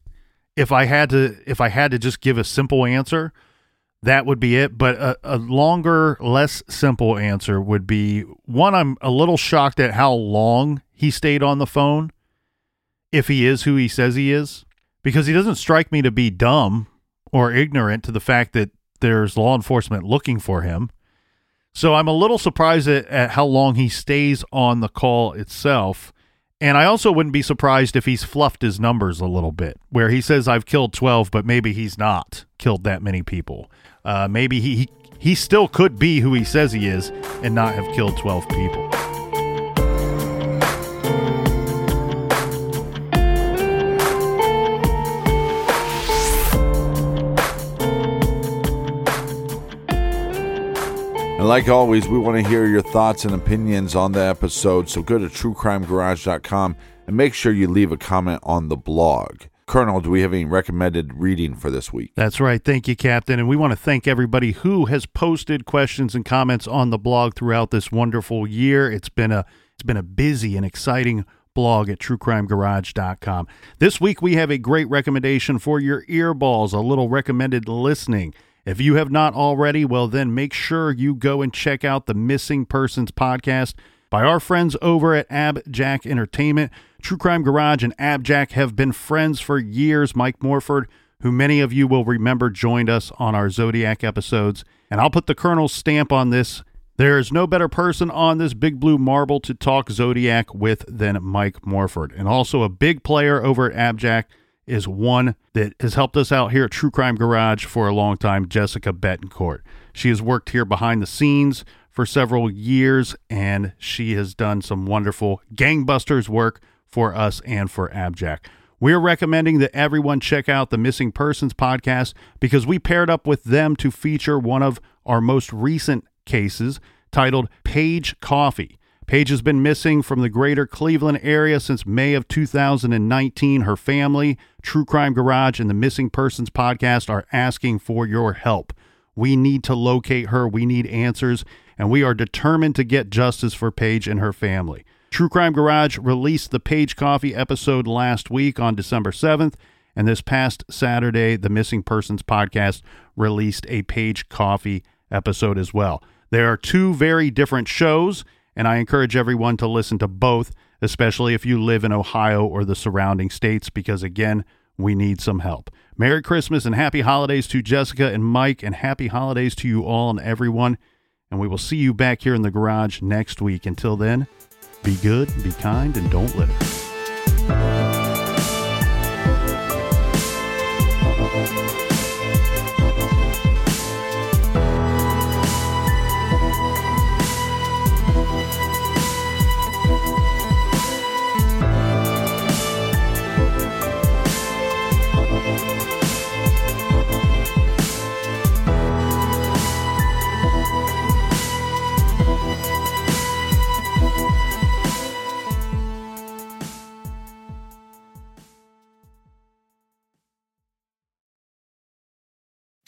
A: If I had to if I had to just give a simple answer, that would be it. But a, a longer, less simple answer would be one, I'm a little shocked at how long he stayed on the phone, if he is who he says he is, because he doesn't strike me to be dumb or ignorant to the fact that there's law enforcement looking for him. So I'm a little surprised at, at how long he stays on the call itself. And I also wouldn't be surprised if he's fluffed his numbers a little bit, where he says I've killed 12, but maybe he's not killed that many people. Uh, maybe he, he he still could be who he says he is and not have killed 12 people.
B: And like always, we want to hear your thoughts and opinions on the episode, so go to truecrimegarage.com and make sure you leave a comment on the blog. Colonel, do we have any recommended reading for this week?
A: That's right. Thank you, Captain. And we want to thank everybody who has posted questions and comments on the blog throughout this wonderful year. It's been a it's been a busy and exciting blog at truecrimegarage.com. This week we have a great recommendation for your earballs, a little recommended listening. If you have not already, well then make sure you go and check out the Missing Persons podcast by our friends over at Abjack Entertainment. True Crime Garage and Abjack have been friends for years. Mike Morford, who many of you will remember, joined us on our Zodiac episodes. And I'll put the Colonel's stamp on this. There is no better person on this big blue marble to talk Zodiac with than Mike Morford. And also a big player over at Abjack is one that has helped us out here at True Crime Garage for a long time, Jessica Betancourt. She has worked here behind the scenes for several years, and she has done some wonderful gangbusters work for us and for Abjack. We're recommending that everyone check out the Missing Persons podcast because we paired up with them to feature one of our most recent cases titled Paige Coffee. Paige has been missing from the greater Cleveland area since May of 2019. Her family, True Crime Garage, and the Missing Persons podcast are asking for your help. We need to locate her. We need answers, and we are determined to get justice for Paige and her family. True Crime Garage released the Paige Coffee episode last week on December 7th, and this past Saturday, the Missing Persons podcast released a Paige Coffee episode as well. There are two very different shows, and I encourage everyone to listen to both, especially if you live in Ohio or the surrounding states, because again, we need some help. Merry Christmas and happy holidays to Jessica and Mike, and happy holidays to you all and everyone. And we will see you back here in the garage next week. Until then, be good, be kind, and don't litter.